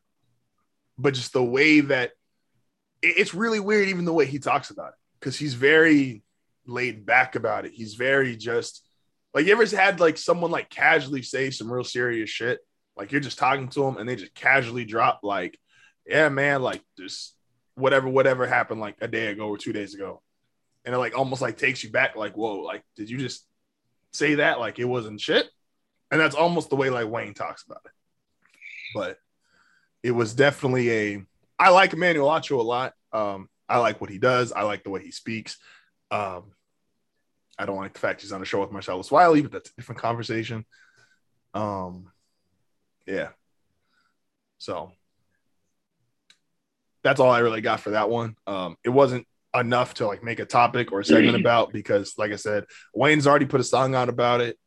but just the way that it's really weird, even the way he talks about it, because he's very laid back about it. He's very just like you ever had like someone like casually say some real serious shit, like you're just talking to them and they just casually drop like, yeah, man, like this whatever, whatever happened like a day ago or two days ago. And it like almost like takes you back, like, whoa, like, did you just say that like it wasn't shit? And that's almost the way like Wayne talks about it. But it was definitely a I like Emmanuel Acho a lot. Um, I like what he does, I like the way he speaks. Um, I don't like the fact he's on a show with Marcellus Wiley, but that's a different conversation. Um, yeah. So that's all I really got for that one. Um, it wasn't enough to like make a topic or a segment <clears throat> about because, like I said, Wayne's already put a song out about it.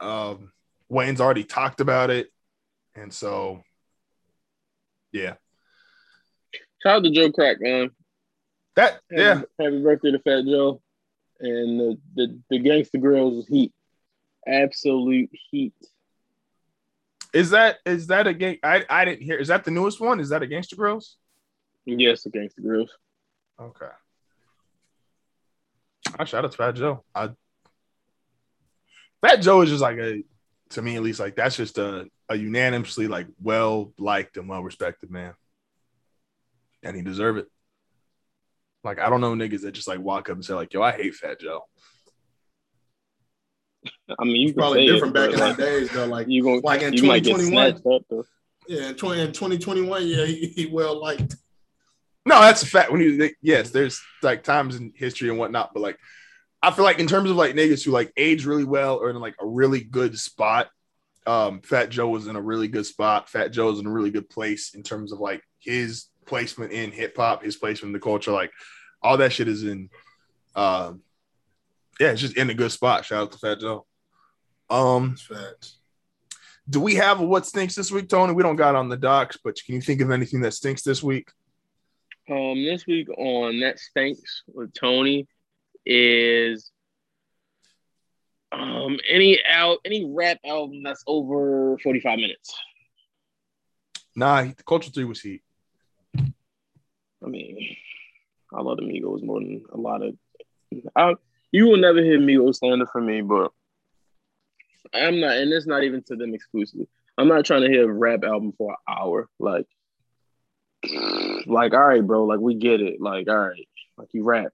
Um, Wayne's already talked about it, and so yeah, Shout out to Joe Crack, man. that Happy, yeah. Happy birthday to Fat Joe. And the, the, the Gangsta Grillz heat. Absolute heat. Is that is that a gang? I I didn't hear. Is that the newest one? Is that a Gangster Grillz? Yes, the Gangsta Grillz. Okay. I shout out to Fat Joe. I Fat Joe is just like a to me at least like that's just a, a unanimously like well liked and well respected man. And he deserve it. Like I don't know niggas that just like walk up and say like, yo, I hate Fat Joe. I mean, you can Probably different it, back but, in the days though. Like You gonna like in you might get 2021. snatched up though. Yeah, in 20 in 2021, yeah, he, he well liked. No, that's a fact. When you yes, there's like times in history and whatnot, but like I feel like in terms of like niggas who like age really well or in like a really good spot, um, Fat Joe was in a really good spot. Fat Joe was in a really good place in terms of like his placement in hip hop, his placement in the culture, like all that shit is in um yeah, it's just in a good spot. Shout out to Fat Joe. Um, That's facts. do we have a what stinks this week, Tony? We don't got on the docs, but can you think of anything that stinks this week? Um, this week on That Stinks with Tony is um any out any rap album that's over 45 minutes. Nah, the Culture Three was heat. I mean, I love the Migos more than a lot of I, you will never hear Migos standard for me, but I'm not, and it's not even to them exclusively. I'm not trying to hear a rap album for an hour. Like, like, all right, bro, like we get it. Like, all right, like you rap.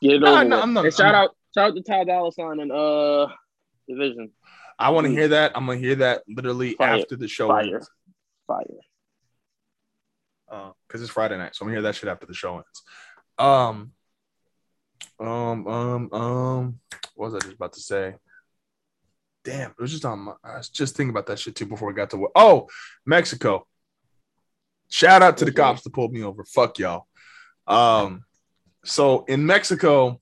Get it No, over no, with. I'm not- and shout I'm- out, shout out to Ty Dolla Sign and uh dvsn. I want to hear that. I'm gonna hear that literally Fire. after the show Fire. ends. Fire. Because it's Friday night, so I'm gonna hear that shit after the show ends. Um, um, um, um, what was I just about to say? Damn, it was just on my. I was just thinking about that shit too before we got to. Oh, Mexico. Shout out to the cops that pulled me over. Fuck y'all. Um, so in Mexico,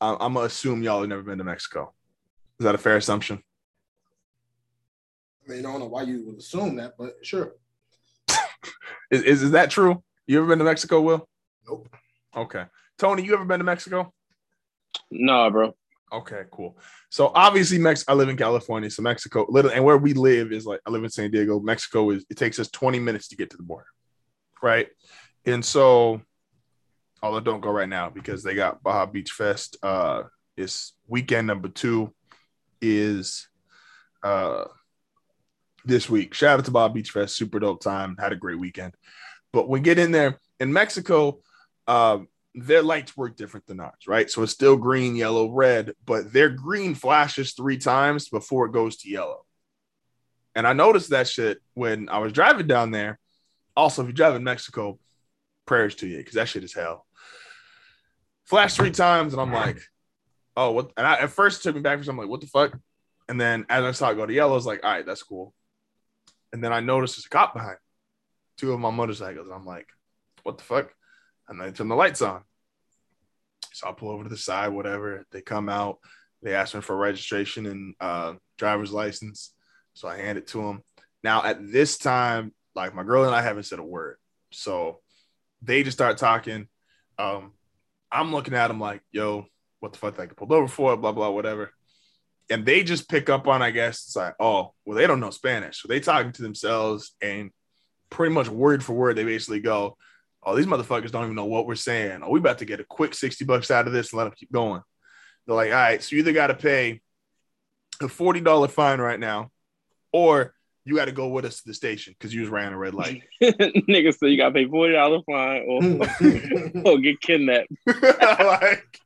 I- I'm gonna assume y'all have never been to Mexico. Is that a fair assumption? I mean, I don't know why you would assume that, but sure. Is, is, is that true? You ever been to Mexico, Will? Nope. Okay. Tony, you ever been to Mexico? Nah, bro. Okay, cool. So obviously, Mex. I live in California, so Mexico, little, and where we live is like I live in San Diego. Mexico is it takes us 20 minutes to get to the border, right? And so, although don't go right now because they got Baja Beach Fest. Uh, it's weekend number two is uh this week. Shout out to Baja Beach Fest, super dope time. Had a great weekend. But we get in there in Mexico, um, their lights work different than ours, right? So it's still green, yellow, red, but their green flashes three times before it goes to yellow. And I noticed that shit when I was driving down there. Also, if you drive in Mexico, prayers to you because that shit is hell. Flash three times, and I'm like, oh, what? And I, at first took me back for something like, what the fuck? And then as I saw it go to yellow, I was like, all right, that's cool. And then I noticed there's a cop behind two of my motorcycles. I'm like, what the fuck? And they turn the lights on. So I pull over to the side, whatever. They come out. They ask me for registration and uh, driver's license. So I hand it to them. Now at this time, like my girl and I haven't said a word. So they just start talking. Um, I'm looking at them like, yo, what the fuck I get pulled over for? Blah blah whatever. And they just pick up on, I guess, it's like, oh, well, they don't know Spanish. So they talking to themselves and pretty much word for word, they basically go, oh, these motherfuckers don't even know what we're saying. Oh, we about to get a quick 60 bucks out of this and let them keep going. They're like, all right, so you either got to pay a $40 fine right now, or you got to go with us to the station because you just ran a red light. <laughs> Nigga said you got to pay $40 fine or, <laughs> or get kidnapped. <laughs> like,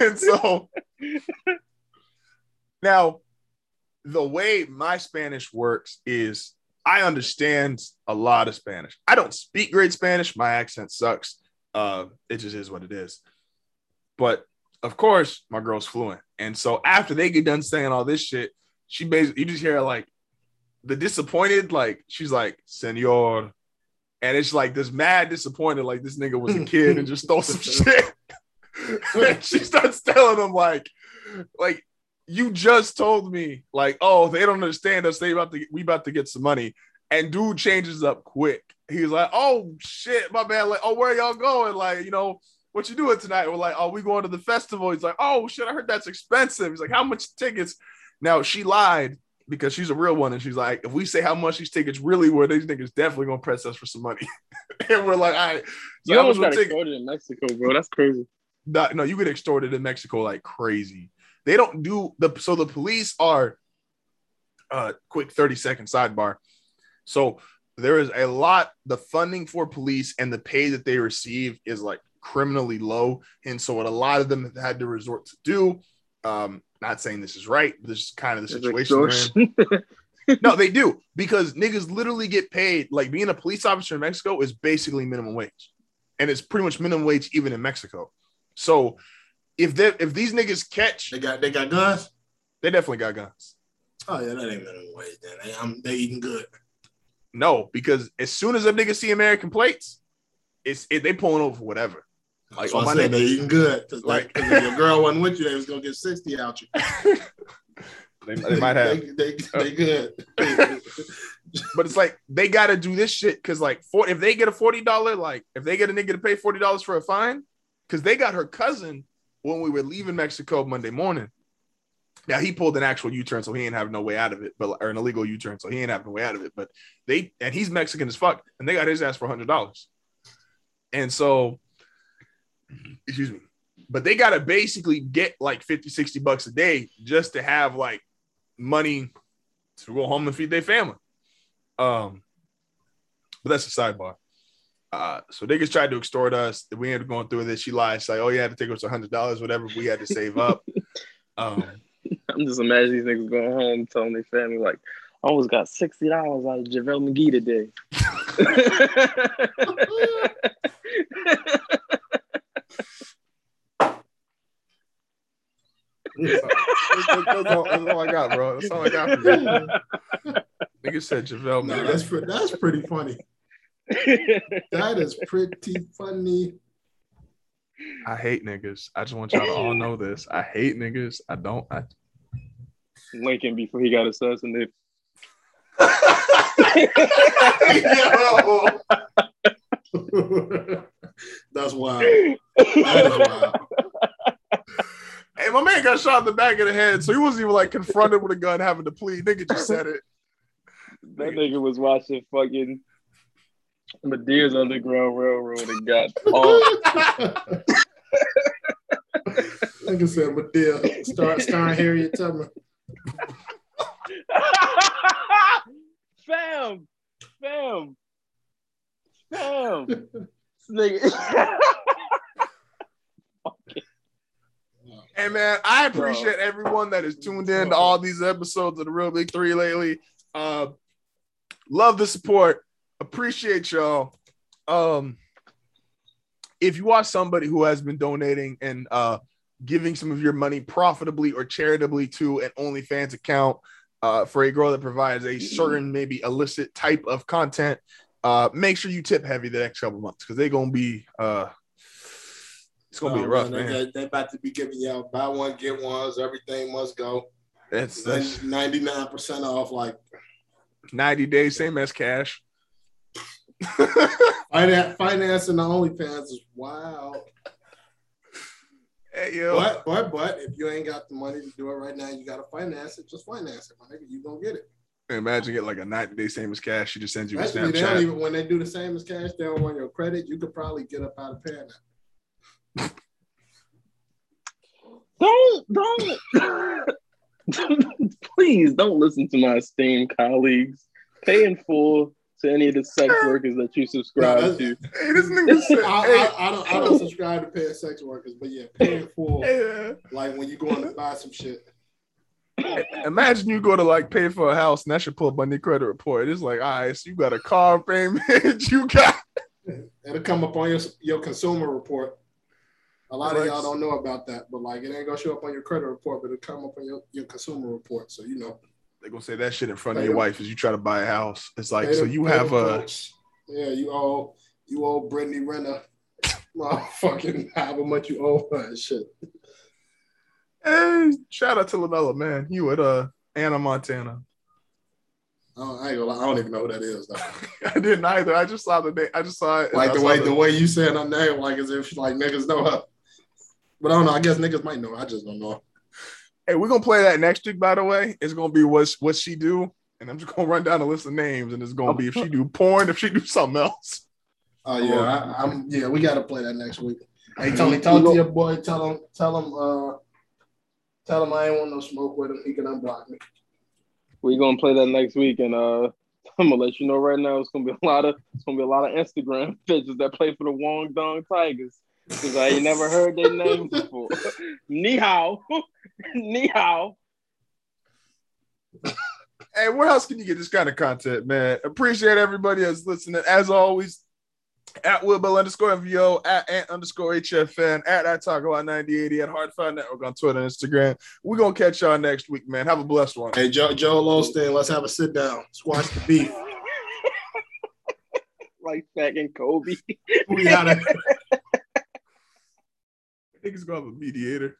and so now the way my Spanish works is I understand a lot of Spanish. I don't speak great Spanish. My accent sucks. Uh, it just is what it is. But of course, my girl's fluent. And so after they get done saying all this shit, she basically you just hear like the disappointed, like she's like, Senor. And it's like this mad disappointed, like this nigga was a <laughs> kid and just stole some <laughs> shit. and <laughs> she starts telling them like, like you just told me like, oh, they don't understand us. They about to we about to get some money. And dude changes up quick. He's like, oh shit, my bad. Like, oh, where y'all going? Like, you know, what you doing tonight? We're like, oh, we going to the festival. He's like, oh shit, I heard that's expensive. He's like, how much tickets? Now she lied because she's a real one, and she's like, if we say how much these tickets really were, these niggas definitely gonna press us for some money. <laughs> and we're like, all right. So you almost got extorted in Mexico, bro. That's crazy. No, no, you get extorted in Mexico like crazy. They don't do the so the police are uh quick 30 second sidebar. So there is a lot the funding for police and the pay that they receive is like criminally low. And so what a lot of them have had to resort to do, um, not saying this is right, but this is kind of the situation. <laughs> no, they do because niggas literally get paid. Like being a police officer in Mexico is basically minimum wage, and it's pretty much minimum wage even in Mexico. So if they if these niggas catch, they got they got guns. They definitely got guns. Oh yeah, that ain't minimum wage. Then they, I'm, they eating good. No, because as soon as a nigga see American plates, it's it, they pulling over whatever. Like, oh, my name, they eating good. Like, if your girl wasn't with you, they was gonna get sixty out you. <laughs> they, they, might have. they, they, they good. <laughs> but it's like they got to do this shit because like for if they get a forty dollar like if they get a nigga to pay forty dollars for a fine because they got her cousin when we were leaving Mexico Monday morning. Now he pulled an actual U-turn, so he ain't have no way out of it, but or an illegal U-turn, so he ain't have no way out of it. But they and he's Mexican as fuck, and they got his ass for hundred dollars. And so, excuse me, but they gotta basically get like 50, 60 bucks a day just to have like money to go home and feed their family. Um, but that's a sidebar. Uh, so niggas tried to extort us. We ended up going through this. She lied. She's like, "Oh, you had to take us a hundred dollars, whatever we had to save up." <laughs> Um, I'm just imagining these niggas going home telling their family like, "I almost got sixty dollars out of JaVale McGee today." <laughs> that's, all, that's, all, I got, bro. That's all I got. Nigga said JaVale. No, that's that's pretty funny <laughs> that is pretty funny. I hate niggas. I just want y'all to all know this. I hate niggas. I don't. I... Lincoln before he got assassinated. <laughs> That's wild. That is wild. Hey, my man got shot in the back of the head, so he wasn't even like confronted with a gun having to plead. Nigga just said it. That nigga was watching fucking Madea's Underground Railroad and got <laughs> on. Like I said, Madea, star, starring Harriet Tubman. fam, fam, fam. This <laughs> nigga. Hey man, I appreciate everyone that is tuned in to all these episodes of the Real Big Three lately. Uh, love the support. Appreciate y'all. Um, if you are somebody who has been donating and uh, giving some of your money profitably or charitably to an OnlyFans account uh, for a girl that provides a certain maybe illicit type of content, uh, make sure you tip heavy the next couple months because they're gonna be uh, it's gonna be Oh, rough, man. man. They, they about to be giving you out buy one, get ones, everything must go. That's, that's 99% off. Like, 90 days, same as cash. Finance, financing the OnlyFans is wild. Hey yo, But, but, but, if you ain't got the money to do it right now, you got to finance it. Just finance it, my nigga. You gonna get it. imagine it like a 90 day same as cash. She just sends you a Actually, they don't Snapchat. even when they do the same as cash, they don't want your credit. You could probably get up out of paying that. don't, don't. <laughs> Please don't listen to my esteemed colleagues. Pay in full to any of the sex <laughs> workers that you subscribe No, to. <laughs> Hey, this nigga said, <laughs> I, I, I don't I don't subscribe to paying sex workers, but yeah, paying for hey, like when you going to buy some shit. imagine you go to like pay for a house and that should pull up on your credit report. It's like, all right, so you got a car payment, you got It'll come up on your your consumer report. A lot of Right. y'all don't know about that, but like it ain't gonna show up on your credit report, but it'll come up on your, your consumer report. So you know. They're gonna say that shit in front of your wife as you try to buy a house. It's like, so you have a yeah, you owe you owe Brittany Renner <laughs> motherfucking however much you owe her and shit. hey, shout out to LaMelo, man. You at uh Anna Montana. I don't, I ain't gonna lie, I don't even know who that is though. <laughs> I didn't either. I just saw the name. I just saw it. Like the way the way you saying her name, like as if like niggas know her. But I don't know. I guess niggas might know. her. I just don't know. Hey, we're gonna play that next week, by the way. It's gonna be what's what she do, and I'm just gonna run down a list of names, and it's gonna be if she do porn, if she do something else. Oh yeah, I, I'm yeah. We gotta play that next week. Hey Tony, talk to your boy. Tell him, tell him, uh, tell him I ain't want no smoke with him. He can unblock me. We're gonna play that next week, and uh, <laughs> I'm gonna let you know right now. It's gonna be a lot of it's gonna be a lot of Instagram <laughs> pictures that play for the Guangdong Tigers because I ain't never heard their names <laughs> before. Ni hao, <laughs> ni hao. Hey, where else can you get this kind of content, man? Appreciate everybody that's listening. As always, at Wilbell underscore MVO, at Ant underscore HFN, at I Talk About 9080, at Hard Hardfire Network on Twitter and Instagram. We're gonna catch y'all next week, man. Have a blessed one. Hey Joe, Joel Osteen, let's have a sit down. Squash the beef. like Shaq and Kobe. We gotta. <laughs> Niggas gonna have a mediator.